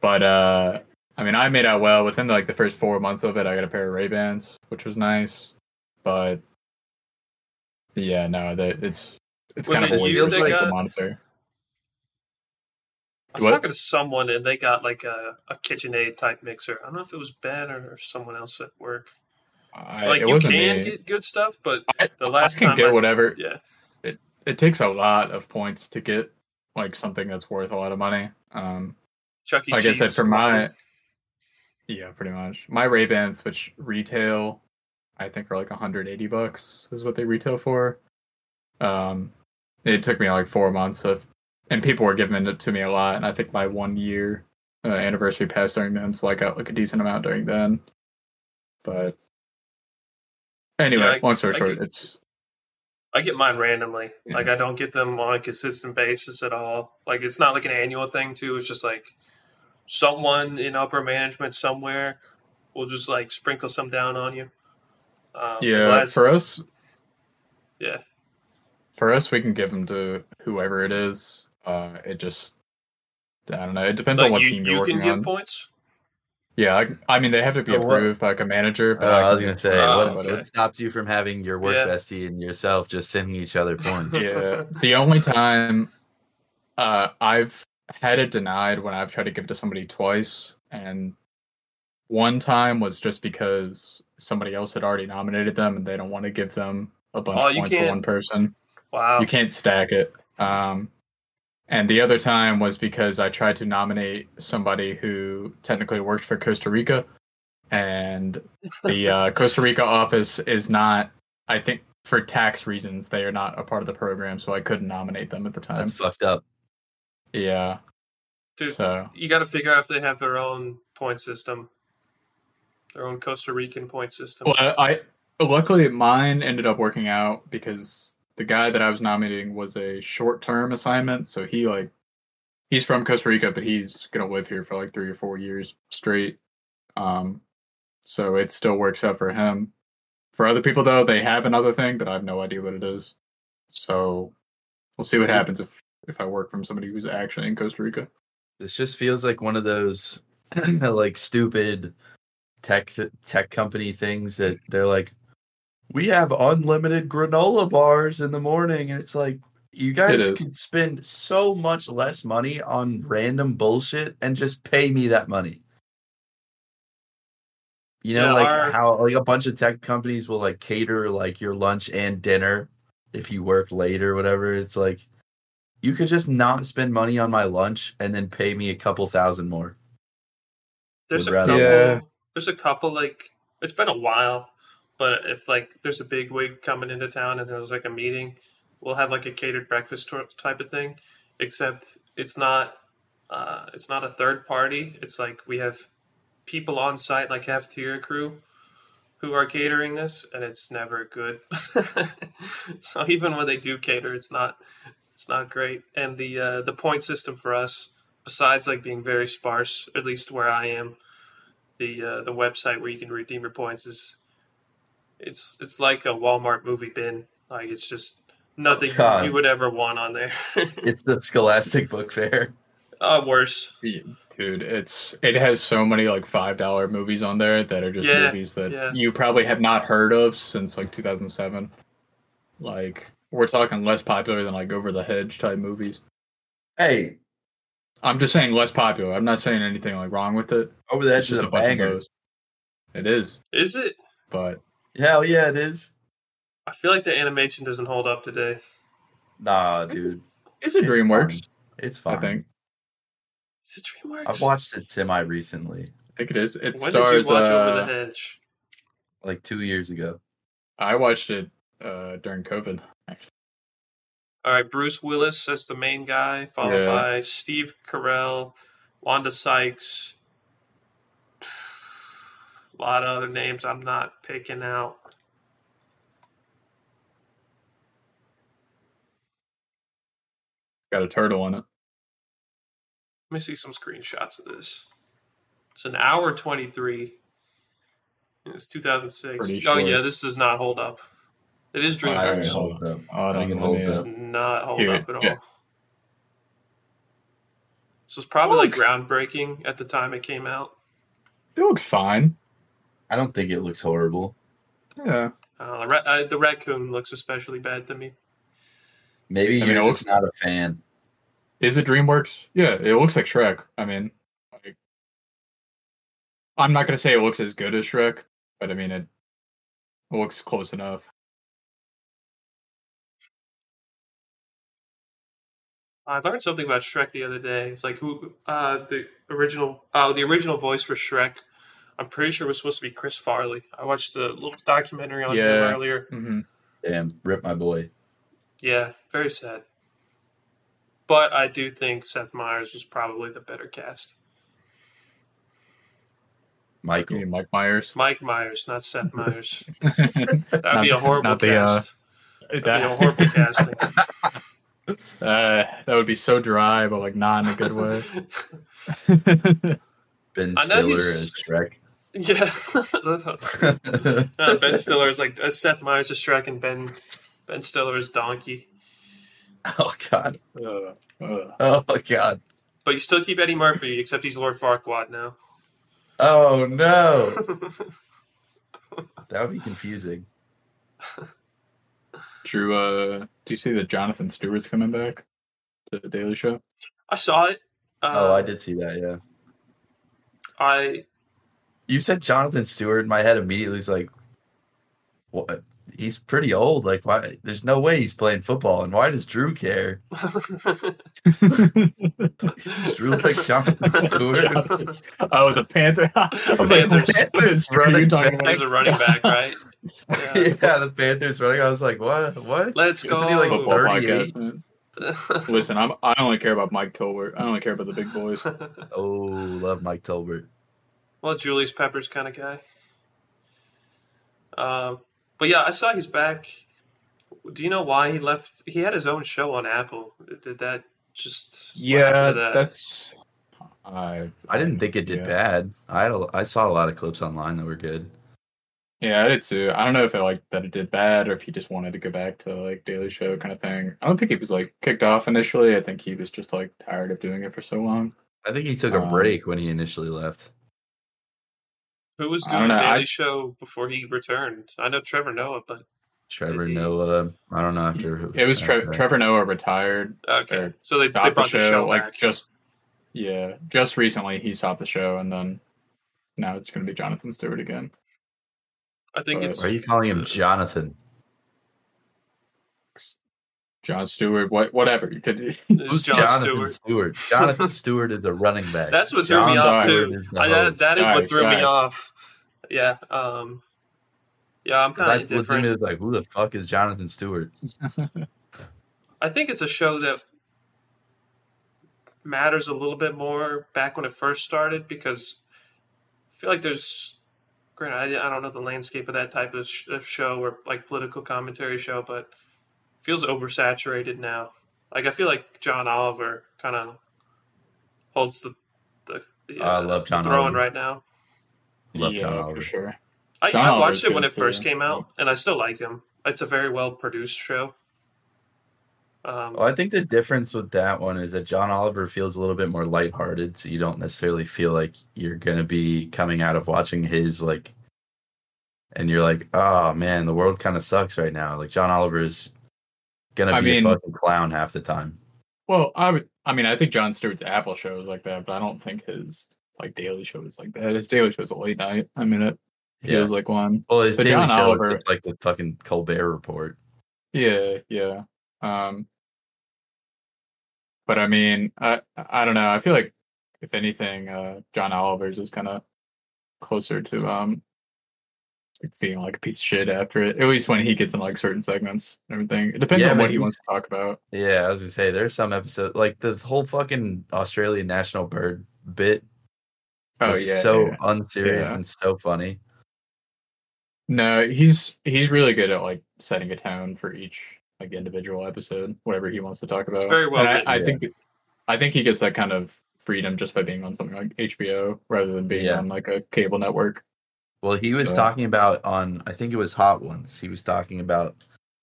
but uh, I mean, I made out well within like the first four months of it. I got a pair of Ray Bans, which was nice. But yeah, no, that it's it's Was kind it of always you just like got- a monetary. I was What? talking to someone and they got like a, a KitchenAid type mixer. I don't know if it was Ben or, or someone else at work. I, like you can me. get good stuff, but the last I can time get I- whatever. yeah, It it takes a lot of points to get like something that's worth a lot of money. Um, Chuck E. like Cheese. I said, for my yeah, pretty much my Ray Bans, which retail, I think are like 180 bucks is what they retail for. Um, it took me like four months of, and people were giving it to me a lot, and I think my one year uh, anniversary passed during then, so I got like a decent amount during then. But anyway, Yeah, I- long story I short, get- it's I get mine randomly. Yeah. Like I don't get them on a consistent basis at all. Like it's not like an annual thing too. It's just like someone in upper management somewhere will just like sprinkle some down on you. Um, yeah last- for us. Yeah. for us, we can give them to whoever it is. Uh, it just I don't know. It depends like on what you, team you're you working can give on. points. Yeah, I, I mean they have to be Oh, what- approved by like a manager. Uh, But I was gonna say, Oh, what, okay. what stops you from having your work Yeah. bestie and yourself just sending each other points? yeah. *laughs* The only time uh, I've had it denied when I've tried to give it to somebody twice, and one time was just because somebody else had already nominated them, and they don't want to give them a bunch Oh, of points for one person. Wow. You can't stack it. Um, and the other time was because I tried to nominate somebody who technically worked for Costa Rica, and the *laughs* uh, Costa Rica office is not. I think for tax reasons they are not a part of the program, so I couldn't nominate them at the time. That's fucked up. yeah. Dude, So you got to figure out if they have their own point system, their own Costa Rican point system. well, I luckily mine ended up working out because the guy that I was nominating was a short term assignment, so he like he's from Costa Rica, but he's gonna live here for like three or four years straight. Um, so it still works out for him. For other people though, they have another thing, but I have no idea what it is. So we'll see what happens if if I work from somebody who's actually in Costa Rica. This just feels like one of those *clears throat* like stupid tech tech company things that they're like, we have unlimited granola bars in the morning, and it's like you guys is. could spend so much less money on random bullshit and just pay me that money. You know, Yeah, like our- how like a bunch of tech companies will like cater like your lunch and dinner if you work late or whatever. It's like you could just not spend money on my lunch and then pay me a couple thousand more. there's a would rather- couple. Yeah. There's a couple like it's been a while, But if like there's a big wig coming into town and there's like a meeting, we'll have like a catered breakfast type of thing. Except it's not uh, it's not a third party. It's like we have people on site, like cafeteria crew, who are catering this, and it's never good. *laughs* so even when they do cater, it's not it's not great. And the uh, the point system for us, besides like being very sparse, at least where I am, the uh, the website where you can redeem your points is it's it's like a Walmart movie bin. Like it's just nothing God. you would ever want on there. *laughs* It's the Scholastic Book Fair. uh, worse. Dude, it's it has so many like five dollar movies on there that are just Yeah, movies that yeah. you probably have not heard of since like 2007. Like we're talking less popular than like Over the Hedge type movies. Hey, I'm just saying less popular. I'm not saying anything like wrong with it. over the Hedge is just a a bunch of banger. those. It is, Is it? but Hell yeah, it is. I feel like the animation doesn't hold up today. Nah, dude. it's a It's DreamWorks. fine. It's I fine. think. Is it DreamWorks? I've watched it semi recently, I think it is. It When stars. did you watch Over uh, the Hedge? like two years ago. I watched it uh, during COVID. Actually. All right, Bruce Willis as the main guy, followed Yeah. by Steve Carell, Wanda Sykes. A lot of other names I'm not picking out. Got a turtle in it. Let me see some screenshots of this. It's an hour 23. It's 2006. Pretty Oh, short. yeah, this does not hold up. It is I I don't DreamWorks. hold up. Oh, I I think it holds This up. does not hold Here, up at all. yeah. So it's probably like Looks- groundbreaking at the time it came out. It looks fine. I don't think it looks horrible. Yeah. Uh, the, ra- uh, the raccoon looks especially bad to me. Maybe I mean, you're it just not a fan. Is it DreamWorks? Yeah, it looks like Shrek. I mean, like, I'm not gonna say it looks as good as Shrek, but I mean it looks close enough. I learned something about Shrek the other day. It's like who uh, the original uh, the original voice for Shrek. I'm pretty sure it was supposed to be Chris Farley. I watched the little documentary on him Yeah. earlier. hmm Damn, rip my boy. Yeah, very sad. But I do think Seth Meyers was probably the better cast. Michael. You mean Mike Myers. Mike Myers, not Seth Meyers. That'd *laughs* That'd be a horrible cast. That'd be a horrible casting. *laughs* Uh, that would be so dry, but like not in a good way. *laughs* Ben Stiller as Shrek. Yeah. *laughs* *laughs* Uh, ben Stiller is like uh, Seth Meyers is Shrek and Ben Ben Stiller is Donkey. oh god. Uh, uh. Oh god. But you still keep Eddie Murphy, except he's Lord Farquaad now. Oh no. *laughs* That would be confusing. Drew, uh, do you see that Jonathan Stewart's coming back to the Daily Show? I saw it. Uh, oh, I did see that. Yeah. I You said Jonathan Stewart. My head immediately was like, "What? He's pretty old. Like, why? There's no way he's playing football. And why does Drew care? *laughs* It's Drew like Jonathan *laughs* Stewart. oh, the Panther. *laughs* I was like, Panthers. what Panthers are you running talking back. about? he's a running back, right? yeah. Yeah. the Panthers running. I was like, what? What? Let's Isn't he, like, go. Football 38? podcast. Listen, I'm, I only care about Mike Tolbert. I only care about the big boys. Oh, love Mike Tolbert. Well, Julius Peppers kind of guy. Um, but yeah, I saw he's back. Do you know why he left? He had his own show on Apple. Did that just? Yeah, that? that's. I I didn't think it did Yeah. bad. I had a, I saw a lot of clips online that were good. yeah, I did too. I don't know if it like that it did bad or if he just wanted to go back to like Daily Show kind of thing. I don't think he was like kicked off initially. I think he was just like tired of doing it for so long. I think he took a Um, break when he initially left. Who was doing know, Daily I- Show before he returned? I know Trevor Noah, but Trevor he- Noah. I don't know after who. It was Tre- Trevor Noah retired, okay. So they, they stopped the brought show, the show like back. just yeah, just recently he stopped the show and then now it's going to be Jonathan Stewart again. I think uh, it's. Why are you calling him Jonathan? Jon Stewart, what whatever you could. *laughs* Who's John Jonathan Stewart. Stewart? Jonathan *laughs* Stewart is a running back. That's what threw me off Stewart too. is I, that, host. that is Sorry, what threw me off. Yeah. Um, Yeah, I'm kind of indifferent. legitimately like, who the fuck is Jonathan Stewart? *laughs* I think it's a show that matters a little bit more back when it first started because I feel like there's, granted, I, I don't know the landscape of that type of, sh- of show or like political commentary show, but it feels oversaturated now. Like I feel like John Oliver kind of holds the the, the I love John throne Oliver. right now. Love John yeah, Oliver. for sure. I, I watched it when it first too. came out, and I still like him. It's a very well produced show. Um, Well, I think the difference with that one is that John Oliver feels a little bit more lighthearted, so you don't necessarily feel like you're gonna be coming out of watching his like, and you're like, oh man, the world kind of sucks right now. Like John Oliver's gonna I be mean- a fucking clown half the time. Well, I would. I mean, I think Jon Stewart's Apple show is like that, but I don't think his like Daily Show is like that. His Daily Show is a late night. I mean, it Yeah. feels like one. Well, his But daily John show Oliver- is just like the fucking Colbert Report. Yeah, yeah. Um, but I mean, I I don't know. I feel like if anything, uh, John Oliver's is kind of closer to um feeling like a piece of shit after it. At least when he gets in like certain segments and everything. It depends Yeah, on what he wants to talk about. Yeah, I was gonna say there's some episodes like the whole fucking Australian national bird bit Oh was yeah. so yeah. unserious Yeah. and so funny. No, he's he's really good at like setting a tone for each like individual episode, whatever he wants to talk about. very well I. I Yeah. think I think he gets that kind of freedom just by being on something like HBO rather than being Yeah. on like a cable network. Well, he was talking about on I think it was Hot Ones. He was talking about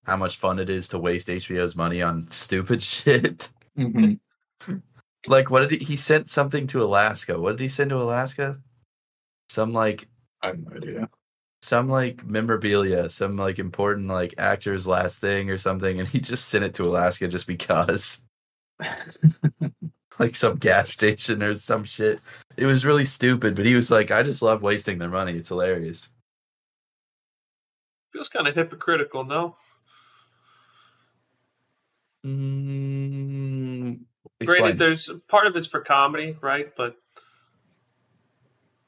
how much fun it is to waste HBO's money on stupid *laughs* shit. Mm-hmm. like what did he he sent something to Alaska? What did he send to Alaska? Some like I have no idea. some like memorabilia, some like important like actor's last thing or something, and he just sent it to Alaska just because. *laughs* like some gas *laughs* station or some shit. It was really stupid, but he was like, I just love wasting their money. It's hilarious. feels kind of hypocritical, no? Mm, Granted, there's part of it's for comedy, right? But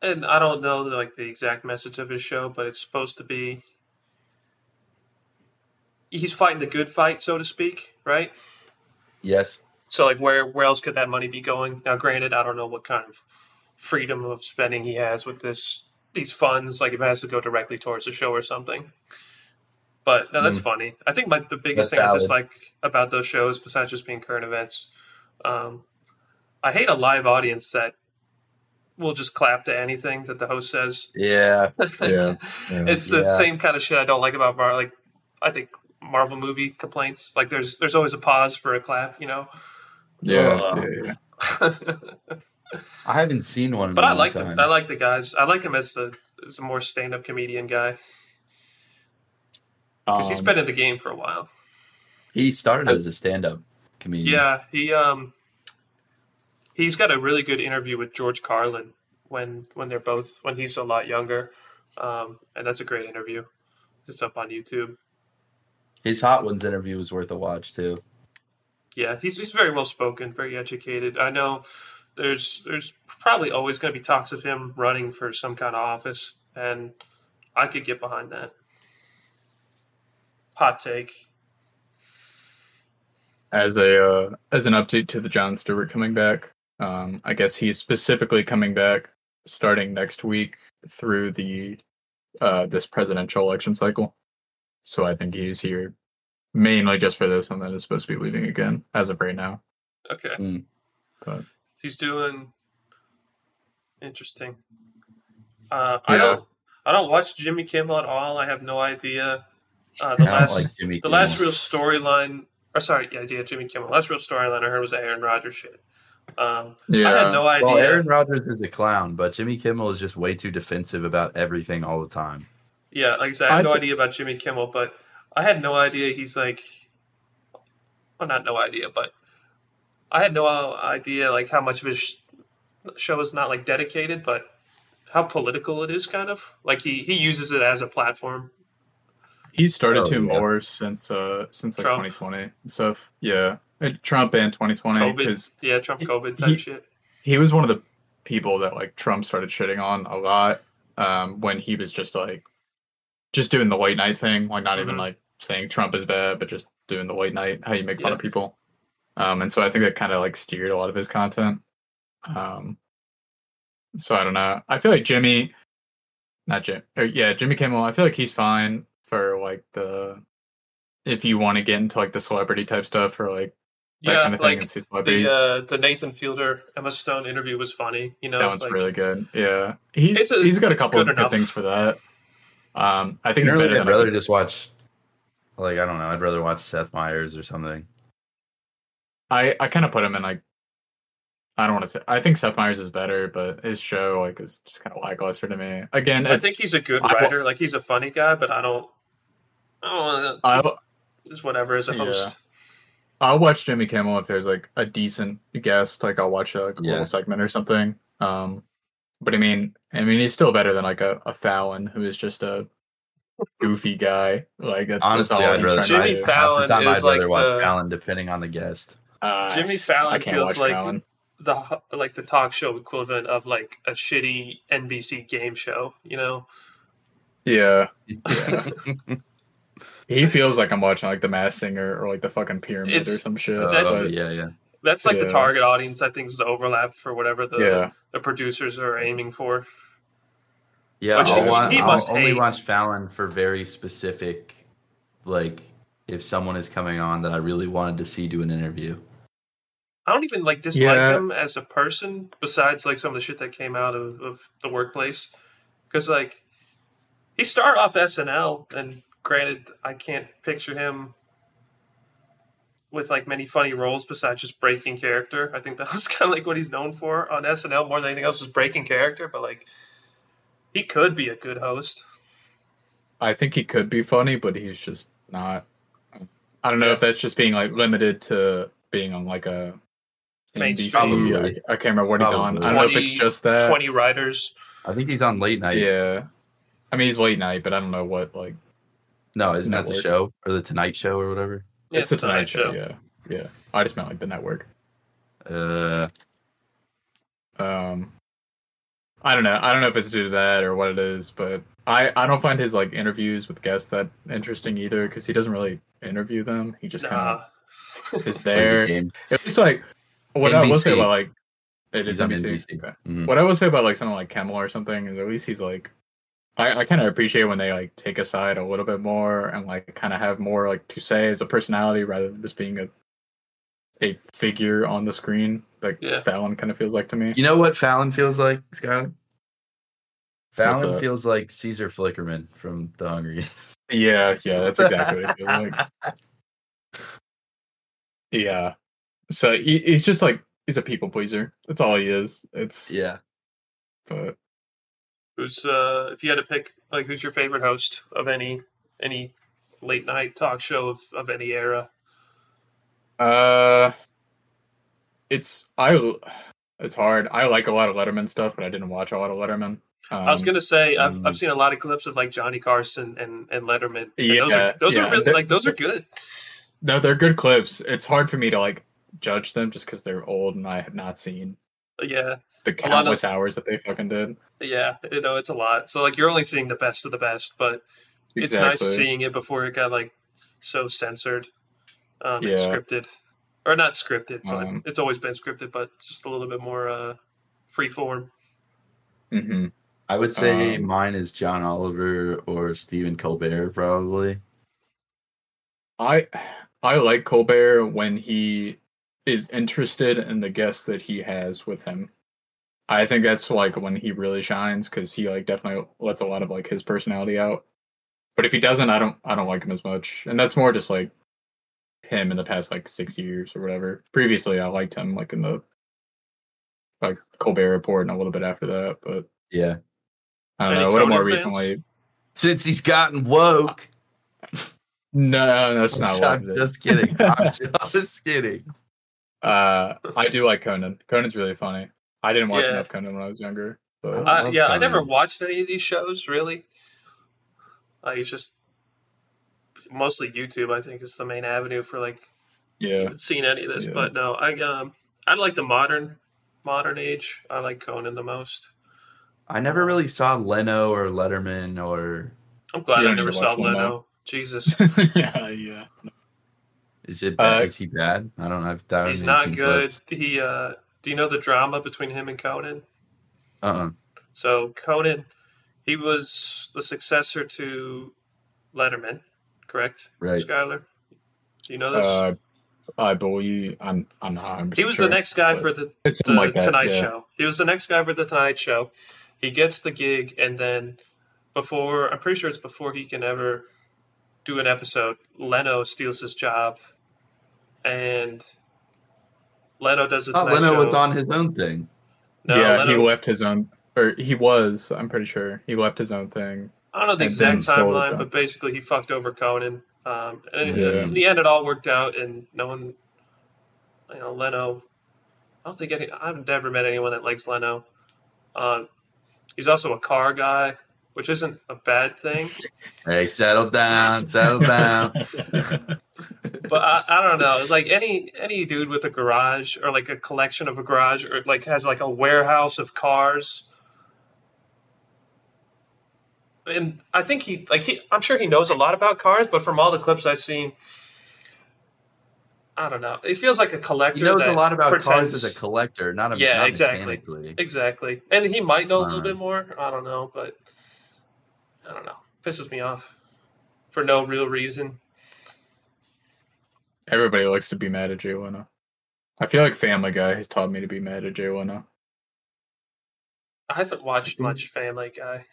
and I don't know like the exact message of his show, but it's supposed to be he's fighting the good fight, so to speak, right? yes. So like where where else could that money be going? Now granted, I don't know what kind of freedom of spending he has with this these funds, like if it has to go directly towards the show or something. But no, that's funny. I think my the biggest That's thing I valid. dislike about those shows, besides just being current events, um, I hate a live audience that will just clap to anything that the host says. Yeah. *laughs* Yeah. Yeah. it's the same kind of shit I don't like about Mar. Like I think Marvel movie complaints. Like there's there's always a pause for a clap, you know. Yeah, yeah, yeah. *laughs* I haven't seen one in But a I like time. him. I like the guys. I like him as a as a more stand up comedian guy because he's been in the game for a while. he started as a stand-up comedian. Yeah, he um he's got a really good interview with George Carlin when when they're both when he's a lot younger, um, and that's a great interview. It's up on YouTube. His Hot Ones interview was worth a watch too. Yeah, he's he's very well spoken, very educated. I know there's there's probably always going to be talks of him running for some kind of office, and I could get behind that. Hot take. as a uh, as an update to the Jon Stewart coming back. Um, I guess he's specifically coming back starting next week through the uh, this presidential election cycle. So I think he's here mainly just for this, and then is supposed to be leaving again as of right now. Okay. Mm. But He's doing interesting. Uh, I Yeah. don't. I don't watch Jimmy Kimmel at all. I have no idea. Uh, the don't last, like Jimmy. the Kimmel. last real storyline. Or sorry, yeah, yeah, Jimmy Kimmel. Last real storyline I heard was the Aaron Rodgers shit. Um, yeah, I had no idea. Well, Aaron Rodgers is a clown, but Jimmy Kimmel is just way too defensive about everything all the time. Yeah, like I said, I had I no thi- idea about Jimmy Kimmel, but I had no idea he's like, well, not no idea, but I had no idea like how much of his sh- show is not like dedicated, but how political it is, kind of like he he uses it as a platform. he's started Oh, to yeah. more since uh since like Trump. 2020 and stuff. Yeah, Uh, Trump and 2020 because yeah, Trump COVID type he- shit. he was one of the people that like Trump started shitting on a lot um, when he was just like just doing the late night thing, like not even Mhm. like saying Trump is bad, but just doing the late night, how you make fun Yeah. of people. Um, and so I think that kind of like steered a lot of his content. Um, so I don't know. I feel like Jimmy, not Jim, or yeah, Jimmy Kimmel. I feel like he's fine for like the if you want to get into like the celebrity type stuff or like that yeah, kind of thing like and see celebrities. the uh, the Nathan Fielder Emma Stone interview was funny. You know, that one's like, really good. Yeah, he's a- he's got a couple of good good things for that. Um, I think he's Generally, better I'd than rather just watch, like I don't know, I'd rather watch Seth Meyers or something. I I kind of put him in like I don't want to say I think Seth Meyers is better, but his show like is just kind of lackluster to me. Again, I think he's a good I writer. like he's a funny guy, but I don't. I don't. I- It's, it's whatever as a Yeah. host. I'll watch Jimmy Kimmel if there's like a decent guest. Like I'll watch like a Yeah. little segment or something. Um, but I mean, I mean, he's still better than like a, a Fallon who is just a goofy guy. Like that, Honestly, that's all I'd he's rather trying to Jimmy do. half the Fallon is I'd rather like watch the- Fallon, depending on the guest. Uh, Jimmy I Fallon can't feels like Fallon. the like the talk show equivalent of like a shitty NBC game show. You know, Yeah, *laughs* he feels like I'm watching like the Masked Singer or like the fucking Pyramid or some shit. That's- Uh, but, yeah, yeah. That's like Yeah. the target audience. I think is the overlap for whatever the yeah, the producers are aiming for. Yeah, Which I'll, he- wa- he I'll must only hate. watch Fallon for very specific, like if someone is coming on that I really wanted to see do an interview. I don't even like dislike Yeah. him as a person. Besides, like some of the shit that came out of, of the workplace, because like he started off SNL, and granted, I can't picture him with like many funny roles besides just breaking character. I think that was *laughs* kind of like what he's known for on SNL more than anything else was breaking character. But like, he could be a good host. I think he could be funny, but he's just not. I don't know Yeah. if that's just being like limited to being on like a NBC. I, I can't remember what he's on. I Probably. don't know if it's just that. Twenty writers. I think he's on late night. Yeah, I mean he's late night, but I don't know what like. No, isn't that the show or the Tonight Show or whatever? Yeah, it's the Tonight Show. Yeah, yeah. I just meant like the network. Uh, Um, I don't know. I don't know if it's due to that or what it is, but I I don't find his like interviews with guests that interesting either because he doesn't really interview them. He just kind of is *laughs* there. game. At least like what I will say about like it He's is NBC. NBC. Okay. Mhm. What I will say about like someone like Kimmel or something is at least he's like I, I kind of appreciate when they like take a side a little bit more and like kind of have more like to say as a personality rather than just being a a figure on the screen like Yeah. Fallon kind of feels like to me. You know what Fallon feels like, Skyler? Fallon feels like Caesar Flickerman from The Hunger Games. *laughs* Yeah, yeah, that's exactly what it feels like. *laughs* Yeah. So he, he's just like he's a people pleaser. That's all he is. It's yeah. But Who's uh if you had to pick like who's your favorite host of any any late night talk show of, of any era? uh, it's I. It's hard. I like a lot of Letterman stuff, but I didn't watch a lot of Letterman. Um, I was gonna say I've mm. I've seen a lot of clips of like Johnny Carson and, and Letterman. And those Yeah, are those yeah. are really like those are good. No, they're good clips. It's hard for me to like judge them just because they're old and I have not seen Yeah, the lot of- countless hours that they fucking did. Yeah, you know it's a lot. So like you're only seeing the best of the best, but it's nice seeing it before it got like so censored, um, Yeah. and scripted, or not scripted, but Um, it's always been scripted, but just a little bit more uh, free form. Mm-hmm. I would say Um, mine is John Oliver or Stephen Colbert, probably. I I like Colbert when he is interested in the guests that he has with him. I think that's like when he really shines because he like definitely lets a lot of like his personality out. But if he doesn't, I don't I don't like him as much, and that's more just like him in the past like six years or whatever. Previously, I liked him like in the like Colbert Report and a little bit after that, but Yeah. I don't Any know. A little more fans? recently, Since he's gotten woke. *laughs* no, that's not I'm it is. just kidding. I'm *laughs* just kidding. Uh, I do like Conan. Conan's really funny. I didn't watch Yeah. enough Conan when I was younger, but I Uh, love yeah, I never watched any of these shows really. Like it's just mostly YouTube. I think is the main avenue for like yeah, even seeing any of this. Yeah. But no, I um I like the modern modern age. I like Conan the most. I never really saw Leno or Letterman or I'm glad You I never saw Leno. Leno. Jesus, *laughs* yeah, *laughs* yeah. Is it bad? Uh, is he bad? I don't know. I've that he's hasn't good. clips. He, uh, do you know the drama between him and Conan? Uh-uh. So Conan, he was the successor to Letterman, correct? Right. Skyler, do you know this? Uh, I believe I'm. I'm not. 100% he was sure, the next guy for the the like that. Tonight yeah. Show. He was the next guy for the Tonight Show. He gets the gig, and then before I'm pretty sure it's before he can ever do an episode, Leno steals his job, and Leno does the Oh, Leno Show. was on his own thing. No, yeah, he left his own, or he was. I'm pretty sure he left his own thing. I don't know the exact stole the timeline, but basically he fucked over Conan. Um, and Yeah. in the end, it all worked out, and no one, you know, Leno. I don't think any. I've never met anyone that likes Leno. Uh, he's also a car guy, which isn't a bad thing. Hey, settle down, settle down. *laughs* but I, I don't know. It's like any any dude with a garage or like a collection of a garage or like has like a warehouse of cars. And I think he like he I'm sure he knows a lot about cars, but from all the clips I've seen, I don't know. It feels like a collector. He knows a lot about cars as a collector, not a Yeah, not exactly. Exactly. And he might know a little Uh. bit more. I don't know, but I don't know. Pisses me off for no real reason. Everybody likes to be mad at Jay Leno. I feel like Family Guy has taught me to be mad at Jay Leno. I haven't watched much Family Guy.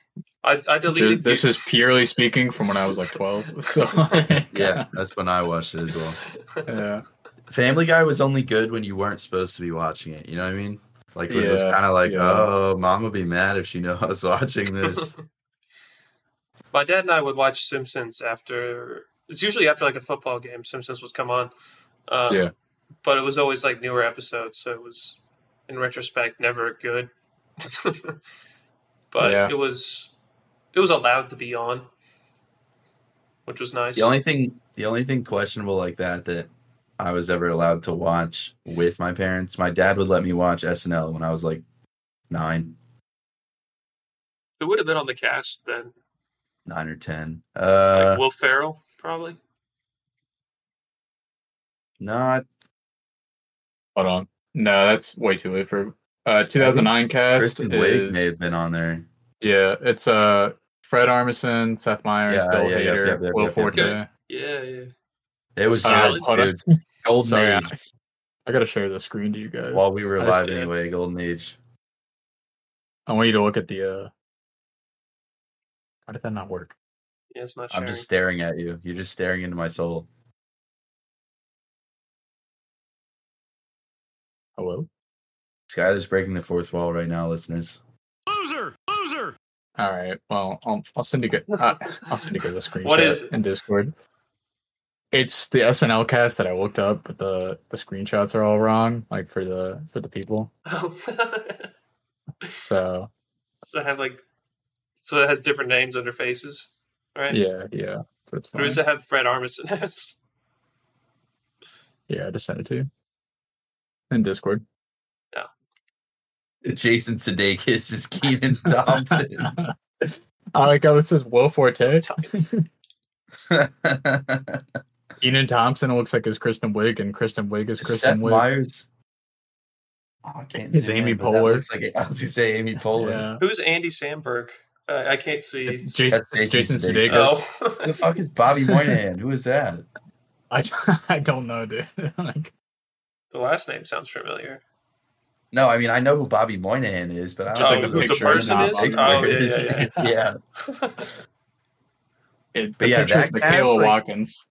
I, I Ju- deleted This the- is purely speaking from when I was like 12. *laughs* So Yeah, that's when I watched it as well. yeah, Family Guy was only good when you weren't supposed to be watching it. You know what I mean? Like it was kind of like, yeah. oh, mom would be mad if she knew I was watching this. *laughs* My dad and I would watch Simpsons after. It's usually after like a football game. Simpsons would come on. Um, Yeah. But it was always like newer episodes, so it was, in retrospect, never good. *laughs* but Yeah. it was, it was allowed to be on, which was nice. the only thing, the only thing questionable like that that I was ever allowed to watch with my parents, my dad would let me watch SNL when I was like nine, it would have been on the cast then. nine or ten. Uh, Like Will Ferrell, probably. not hold on. No, that's way too late for uh 2009 cast. Kristen Wiig Is, may have been on there. yeah, it's uh Fred Armisen, Seth Meyers, Yeah, Bill yeah, Hader, yep, yep, Will yep, yep, Forte. yep. Yeah, yeah. It was Uh, good, hold dude. Golden Sorry, I, Age. I gotta share the screen to you guys. While we were I alive just- anyway, Golden Age. I want you to look at the uh Why did that not work? Yeah, it's not I'm just staring at you. You're just staring into my soul. Hello? Skyler's breaking the fourth wall right now, listeners. Loser, loser. All right. Well, I'll, I'll send you guys. Uh, I'll send you guys a *laughs* screenshot What is it? in Discord. It's the SNL cast that I looked up, but the the screenshots are all wrong, like for the for the people. Oh. *laughs* So so I have like, so it has different names under faces, right? yeah, yeah. So it's Who fine. does it have Fred Armisen as? *laughs* Yeah, I just sent it to you in Discord. Yeah. Jason Sudeikis is *laughs* Kenan Thompson. I like how it says Will Forte. *laughs* Kenan Thompson looks like his Kristen Wiig, and Kristen Wiig is Kristen Seth Wiig. Myers. Oh, I can't Is Amy him, but Poehler. Looks like it. I was gonna say Amy Poehler. Yeah, Who's Andy Samberg? Uh, I can't see. it's Jason, it's Jason Jason Sudeikis. oh, the fuck is Bobby Moynihan? Who is that? *laughs* I, I don't know, dude. *laughs* like, the last name sounds familiar. No, I mean I know who Bobby Moynihan is, but I Just don't oh, like know who the person is? Bobby Oh, yeah, yeah, yeah. *laughs* yeah. it, But yeah, that cast, like- Watkins.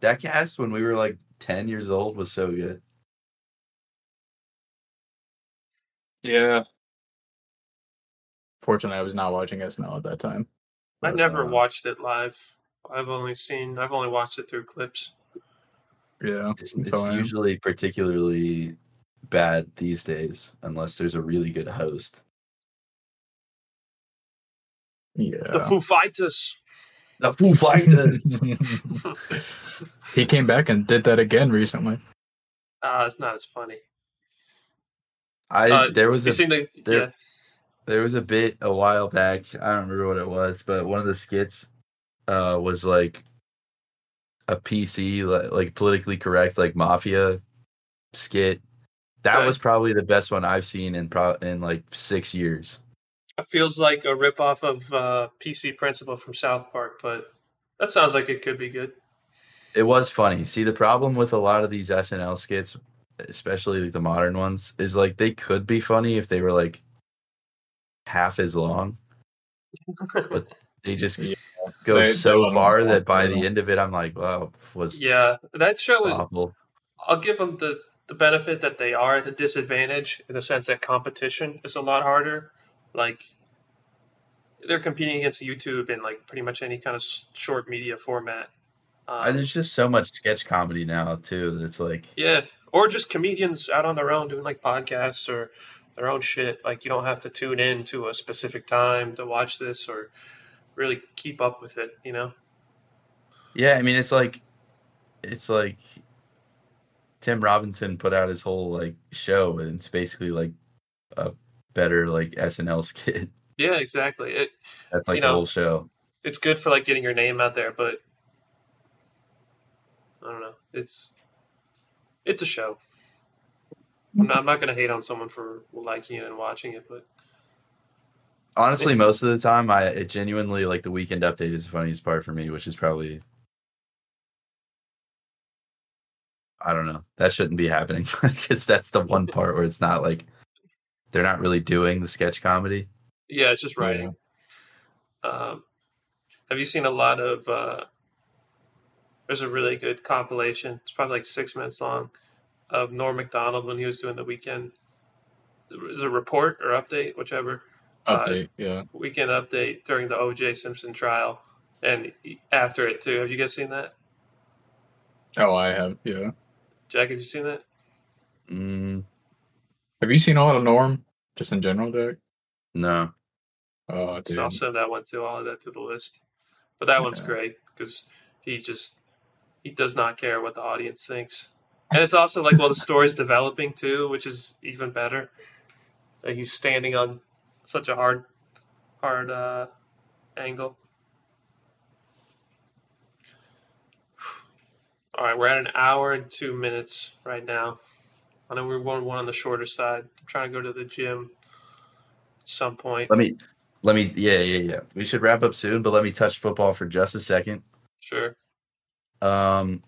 That cast when we were like ten years old was so good. Yeah. Fortunately, I was not watching SNL at that time. I never uh, watched it live. I've only seen. I've only watched it through clips. Yeah, It's, it's how I am. usually particularly bad these days unless there's a really good host. Yeah, the Foo Fighters. The Foo Fighters. *laughs* *laughs* he came back and did that again recently. Ah, it's not as funny. I Uh, there was You a seen the? there- Yeah. There was a bit a while back. I don't remember what it was, but one of the skits uh, was like a PC, li- like politically correct, like mafia skit. That Right. was probably the best one I've seen in pro- in like six years. It feels like a ripoff of uh, PC Principal from South Park, but that sounds like it could be good. It was funny. See, the problem with a lot of these SNL skits, especially like the modern ones, is like they could be funny if they were like half as long. But *laughs* they just Yeah. go They- they so 'em far that by the end of it, I'm like, wow, was yeah, that show is. awful. I'll give them the the benefit that they are at a disadvantage in the sense that competition is a lot harder. Like they're competing against YouTube in like pretty much any kind of short media format. Uh, Um, There's just so much sketch comedy now too that it's like yeah, or just comedians out on their own doing like podcasts or their own shit. Like you don't have to tune in to a specific time to watch this or really keep up with it. You know. Yeah, I mean it's like it's like Tim Robinson put out his whole like show and it's basically like a better like SNL skit. *laughs* Yeah, exactly. It That's like You the whole show. it's good for like getting your name out there, but I don't know. It's it's a show. I'm not, not gonna hate on someone for liking it and watching it, but Honestly, most of the time I it genuinely like the weekend update is the funniest part for me, which is probably I don't know. That shouldn't be happening *laughs* because that's the one *laughs* part where it's not like they're not really doing the sketch comedy. yeah, it's just writing. Um, have you seen a lot of? Uh, there's a really good compilation. It's probably like six minutes long of Norm Macdonald when he was doing the weekend. Is a report or update, whichever. Uh, Update, yeah. weekend update during the OJ Simpson trial and after it too. Have you guys seen that? Oh, I have, yeah. Jack, have you seen that? Mm, Have you seen a lot of Norm, just in general, Jack? no. Oh, dude. So I'll send that one too. I'll add that to the list. But that one's great because he just he does not care what the audience thinks, and it's also like well the story's developing too, which is even better. Like he's standing on such a hard hard uh, angle. All right, we're at an hour and two minutes right now. I know we're one one on the shorter side. I'm trying to go to the gym at some point. Let me let me yeah, yeah, yeah. We should wrap up soon, but let me touch football for just a second. Sure. Um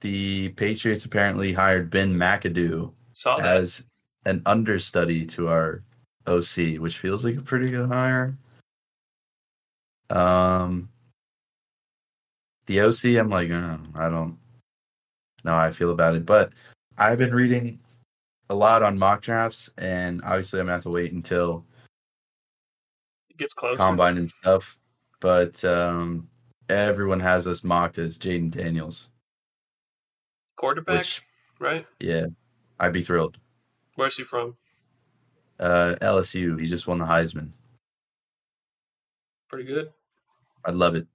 the Patriots apparently hired Ben McAdoo as an understudy to our OC, which feels like a pretty good hire. Um, the OC, I'm like, uh, I don't know how I feel about it, but I've been reading a lot on mock drafts, and obviously, I'm gonna have to wait until It gets closer. combine and stuff. But um, everyone has us mocked as Jayden Daniels, Quarterback, which, right? yeah, I'd be thrilled. Where's he from? Uh, LSU, he just won the Heisman. Pretty good. I'd love it.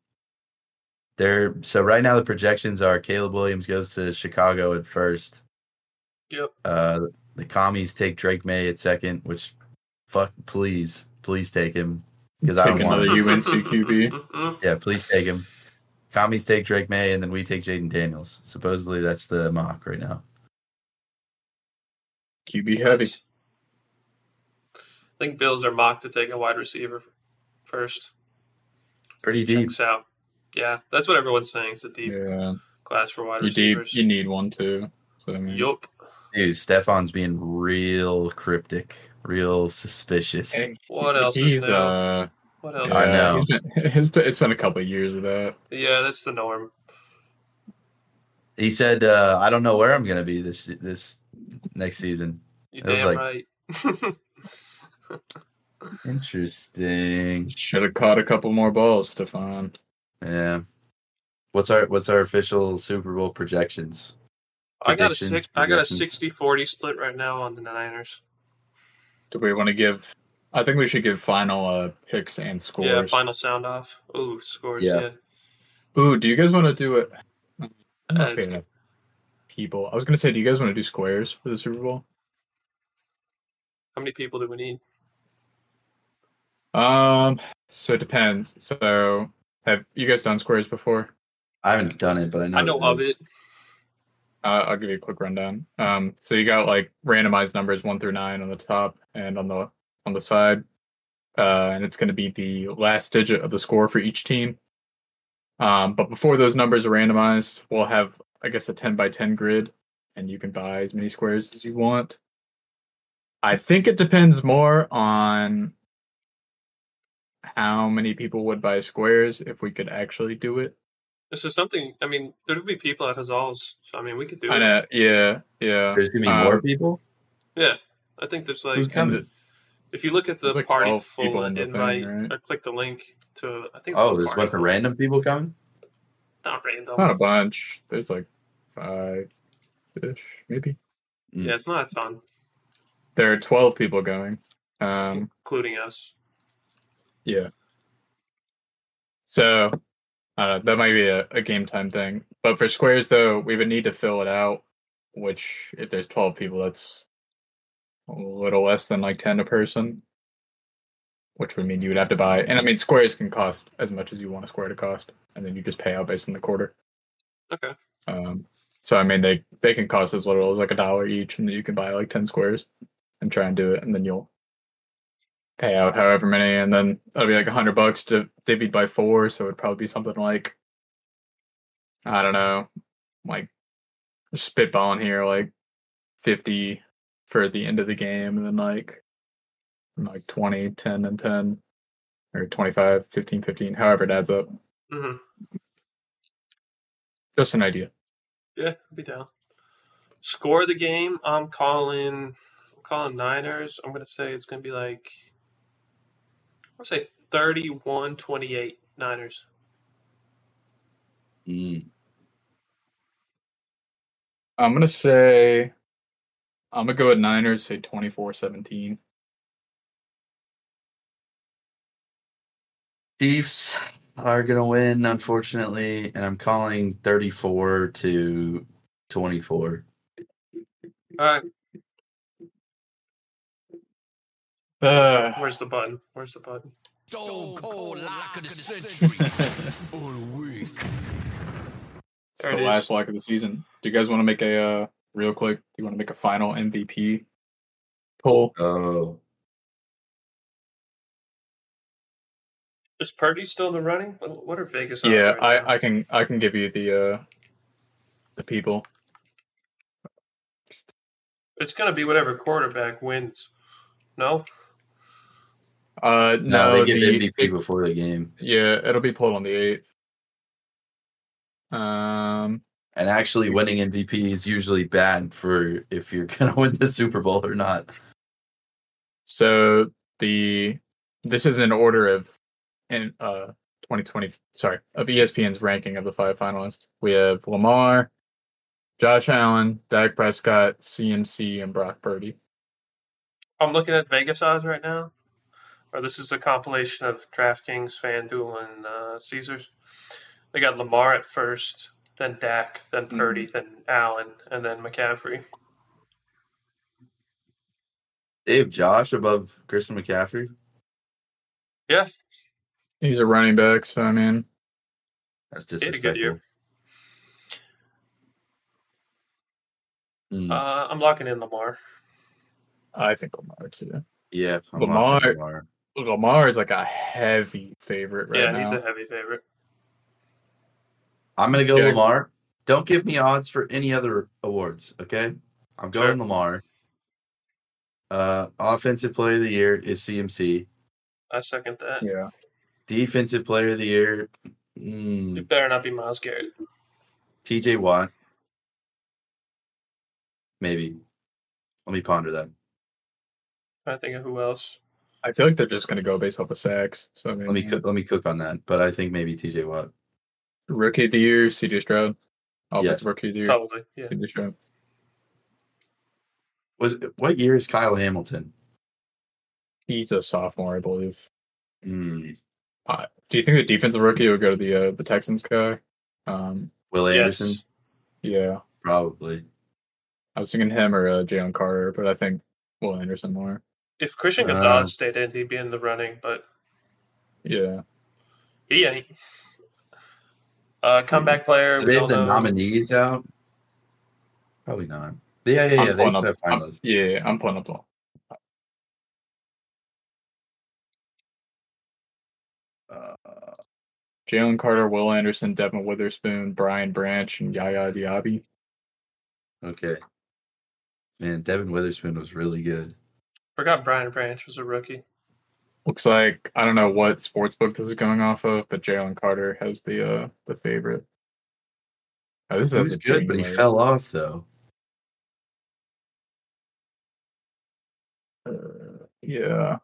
There. So right now the projections are Caleb Williams goes to Chicago at first. Yep. Uh, the commies take Drake Maye at second, which, fuck, please, please take him because I Take don't want. another him. UNC QB. *laughs* Yeah, please take him. Commies take Drake Maye, and then we take Jayden Daniels. Supposedly that's the mock right now. QB heavy. I think Bills are mocked to take a wide receiver first. Pretty Which deep. Checks out. Yeah, that's what everyone's saying. It's a deep Yeah, class for wide you need receivers. you need one too. So I mean, Yup. Dude, Stefon's being real cryptic, real suspicious. Hey, What else he's is new? uh, what else? yeah, I know. He's been, it's been it's been a couple of years of that. Yeah, that's the norm. He said, uh, "I don't know where I'm gonna be this this next season." You damn like- right. *laughs* Interesting. Should have caught a couple more balls, Stefon. Yeah. What's our what's our official Super Bowl projections? I got a six, I got a projections. 60-40 split right now on the Niners. Do we want to give? I think we should give final uh, picks and scores. Yeah, final sound off. Ooh, scores. Yeah. Yeah. Ooh, do you guys want to do it? I don't know if As- we have enough people. I was gonna say, do you guys want to do squares for the Super Bowl? How many people do we need? Um, so it depends. So have you guys done squares before? I haven't done it, but I know. I know what of is. it. Uh, I'll give you a quick rundown. Um, so you got like randomized numbers one through nine on the top and on the on the side, uh, and it's going to be the last digit of the score for each team. Um, but before those numbers are randomized, we'll have I guess a ten by ten grid, and you can buy as many squares as you want. I think it depends more on how many people would buy squares if we could actually do it. This is something. I mean, there would be people at Hazal's, so I mean, we could do I it. know, yeah, yeah. There's gonna be Um, more people. Yeah, I think there's like Who's coming? And if you look at the like party full in the thing, invite, right? or click the link to. I think. It's Oh, called there's a party bunch of random people coming. Not random. It's not a bunch. There's like five ish, maybe. yeah, it's not a ton, There are twelve people going. Um, including us. yeah. So, I that might be a, a game time thing. But for squares, though, we would need to fill it out. Which, if there's twelve people, that's a little less than like ten a person. Which would mean you would have to buy, and I mean squares can cost as much as you want a square to cost, and then you just pay out based on the quarter. Okay. Um, so I mean, they they can cost as little as like a dollar each, and then you can buy like ten squares and try and do it, and then you'll pay out however many, and then that'll be like a hundred bucks to divvied by four, so it'd probably be something like I don't know, like spitballing here, like fifty for the end of the game, and then like like 20, 10, and 10, or 25, 15, 15, however it adds up. hmm Just an idea. Yeah, I'll be down. Score of the game. I'm calling. I'm calling Niners. I'm gonna say it's gonna be like. I'll say 31-28 Niners. Mm. I'm gonna say I'm gonna go with Niners, say 24-17. Chiefs are gonna win, unfortunately, and I'm calling 34 to 24. All right, Uh, where's the button? Where's the button? Stone cold lock of the *laughs* century. All week. it's There the it last is. block of the season. Do you guys want to make a uh, real quick? Do you want to make a final MVP poll? Oh, Is Purdy still in the running? What what are Vegas? Yeah, right now? I, I can I can give you the uh the people. It's gonna be whatever quarterback wins. No. Uh no, no, they get the, MVP before the game. yeah, it'll be pulled on the eighth. Um, And actually, winning MVP is usually bad for if you're *laughs* gonna win the Super Bowl or not. so the this is an order of in uh 2020 sorry of ESPN's ranking of the five finalists. We have Lamar, Josh Allen, Dak Prescott, CMC, and Brock Purdy. I'm looking at Vegas odds right now. Or this is a compilation of DraftKings, FanDuel, and uh, Caesars. They got Lamar at first, then Dak, then Mm-hmm. Purdy, then Allen, and then McCaffrey. They have Josh above Christian McCaffrey. Yeah, He's a running back, so I mean, That's He had a good year. disrespectful. Mm, uh, I'm locking in Lamar. I think Lamar too. yeah, I'm Lamar- Lamar. Lamar is like a heavy favorite right yeah, now. he's a heavy favorite. I'm gonna go Yeah. Lamar. Don't give me odds for any other awards, okay? I'm going Sure. Lamar. Uh, offensive player of the year is CMC. I second that. yeah. Defensive player of the year, It mm, better not be Myles Garrett. TJ Watt. Maybe. Let me ponder that. I think of who else. I feel like they're just gonna go based off of sacks. So I mean, Let me cook. Let me cook on that. But I think maybe TJ Watt. Rookie of the year, CJ Stroud. Offensive Yes. rookie of the year, Probably. Yeah. CJ Stroud. Was what year is Kyle Hamilton? He's a sophomore, I believe. Hmm. Uh, do you think the defensive rookie would go to the uh, the Texans guy? Um, Will Yes. Anderson? yeah, Probably. I was thinking him or uh, Jalen Carter, but I think Will Anderson more. If Christian Uh, Gonzalez stayed in, he'd be in the running, but Yeah. He ain't. Uh, comeback player. Do they have the know. nominees out? Probably not. Yeah, yeah, yeah. I'm They should up, have I'm- finalists. yeah, I'm pulling up the uh, Jalen Carter, Will Anderson, Devon Witherspoon, Brian Branch, and Yaya Diaby. Okay. Man, Devon Witherspoon was really good. Forgot Brian Branch was a rookie. Looks like I don't know what sports book this is going off of, but Jalen Carter has the uh the favorite. Oh, this He is was good, but he January. fell off though. Uh, yeah,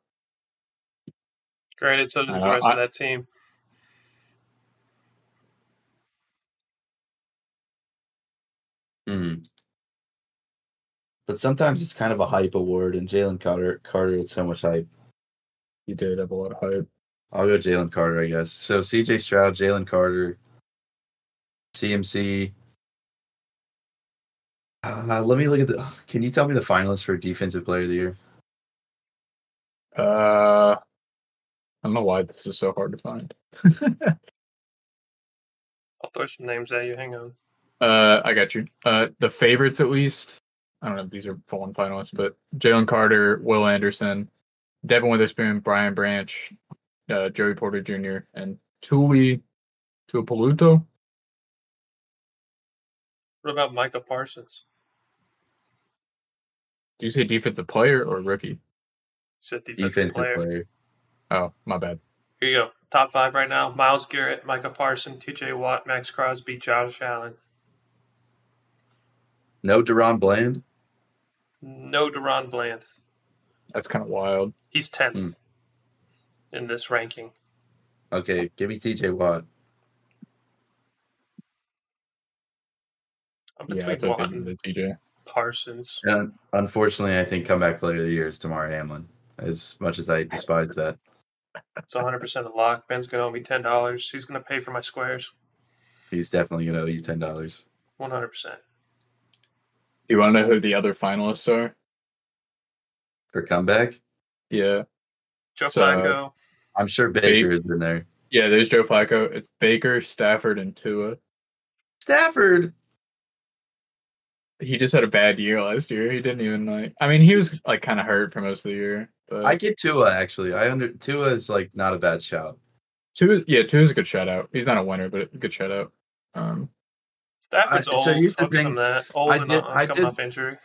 Granted, so did the Uh, rest I- of that team. Hmm. But sometimes it's kind of a hype award, and Jalen Carter Carter had so much hype. He did have a lot of hype. I'll go Jalen Carter, I guess. So CJ Stroud, Jalen Carter, CMC. Uh, let me look at the. Can you tell me the finalists for Defensive Player of the Year? Uh, I don't know why this is so hard to find. *laughs* I'll throw some names at you. Hang on. Uh, I got you. Uh, the favorites at least. I don't know if these are fallen finalists, but Jalen Carter, Will Anderson, Devon Witherspoon, Brian Branch, uh, Joey Porter Jr., and Tuli Tuipulotu. What about Micah Parsons? Do you say defensive player or rookie? He said defensive, Defensive player. player. Oh, my bad. Here you go. Top five right now: Myles Garrett, Micah Parsons, T.J. Watt, Maxx Crosby, Josh Allen. No DaRon Bland. No DaRon Bland. That's kind of wild. He's tenth Hmm. in this ranking. Okay, give me TJ Watt. I'm between feel like Watt and TJ. Parsons. And unfortunately, I think comeback player of the year is Damar Hamlin. As much as I despise that, It's 100 percent a lock. Ben's gonna owe me ten dollars. He's gonna pay for my squares. he's definitely going to owe you ten dollars. 100 percent. You want to know who the other finalists are? For comeback, Yeah. Joe So- Flacco. I'm sure Baker is in there. Yeah, there's Joe Flacco. It's Baker, Stafford, and Tua. Stafford. He just had a bad year last year. He didn't even like. I mean, he was like kind of hurt for most of the year. But I get Tua actually. I under Tua is like not a bad shout. Tua, yeah, Tua's a good shout out. He's not a winner, but a good shout out. Um, Stafford's I- old. so here's the Fuck thing. that. Old I did- not I did- off injury.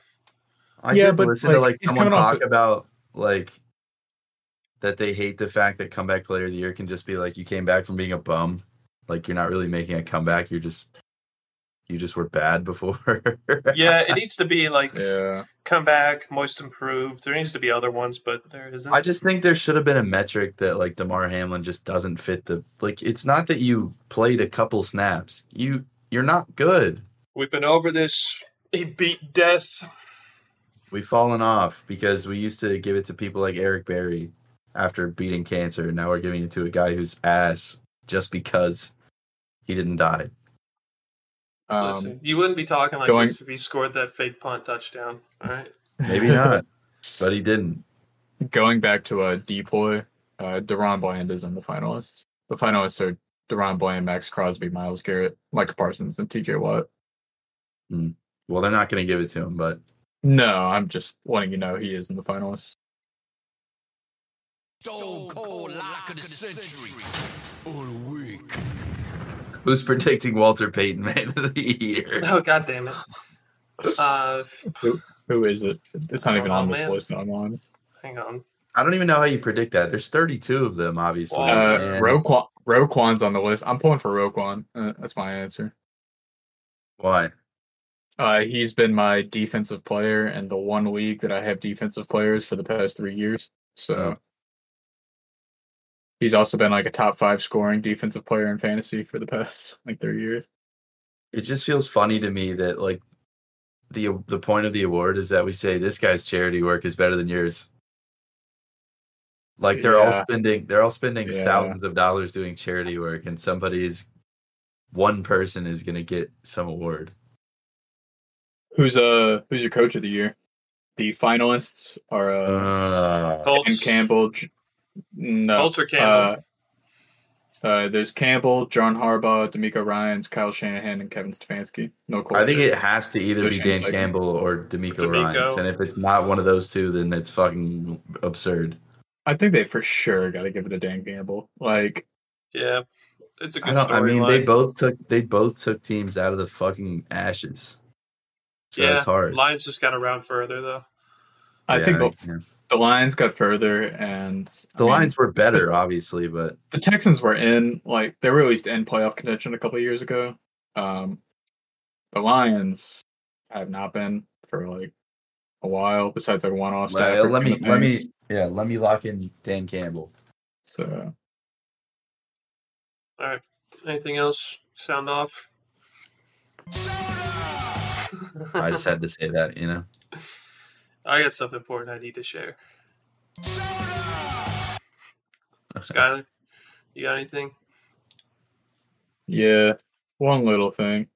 I Yeah, did but, listen to like, like he's someone talk the- about like that they hate the fact that comeback player of the year can just be like you came back from being a bum, like you're not really making a comeback. You're just you just were bad *laughs* before. Yeah, it needs to be like yeah, come back, moist improved. There needs to be other ones, but there isn't. I just think there should have been a metric that like Damar Hamlin just doesn't fit the like. It's not that you played a couple snaps. You you're not good. We've been over this. He beat death. We've fallen off because we used to give it to people like Eric Berry after beating cancer. Now we're giving it to a guy who's ass just because he didn't die. um, Listen, you wouldn't be talking like going- this if he scored that fake punt touchdown. All right. Maybe not, but he didn't. going back to a deploy, uh, DaRon Bland is in the finalists. The finalists are DaRon Bland, Maxx Crosby, Myles Garrett, Micah Parsons, and T.J. Watt. Well, they're not going to give it to him, but No, I'm just letting you know he is in the finalists. Stone cold lock of the century. All week. who's predicting Walter Payton Man of the Year? *laughs* Oh god damn it. Uh, Who is it? It's not even don't on know, this man. list online. hang on. I don't even know how you predict that. There's 32 of them, obviously. Uh, Roquan, Roquan's on the list. I'm pulling for Roquan. Uh, that's my answer. Why? Uh, he's been my defensive player in the one league that I have defensive players for the past three years. So Oh. he's also been like a top five scoring defensive player in fantasy for the past *laughs* like three years. It just feels funny to me that like the the point of the award is that we say this guy's charity work is better than yours. Like they're all spending they're all spending Yeah. thousands of dollars doing charity work and somebody's one person is going to get some award. Who's uh who's your coach of the year? The finalists are uh, Uh, Colts. Ben Campbell. J- No, Colts or Campbell? uh, Uh, there's Campbell, John Harbaugh, DeMeco Ryans, Kyle Shanahan, and Kevin Stefanski. No I think coordinator. it has to either be Coach Dan Campbell or DeMeco, DeMeco. Ryans, and if it's not one of those two, then it's fucking absurd. I think they for sure got to give it to Dan Campbell. Like, Yeah, it's a I good don't. I mean, they both took they both took teams out of the fucking ashes. So yeah, it's hard. Lions just got around further though. I Yeah, think the, yeah. the Lions got further, and I the mean, Lions were better, obviously, but the Texans were in like they were at least in playoff contention a couple of years ago. Um, the Lions have not been for like a while. Besides like one off. let, let me let me yeah let me lock in Dan Campbell. So all right, Anything else? Sound off. I just had to say that, you know. *laughs* I got something important I need to share. *laughs* Skyler, you got anything? yeah, one little thing.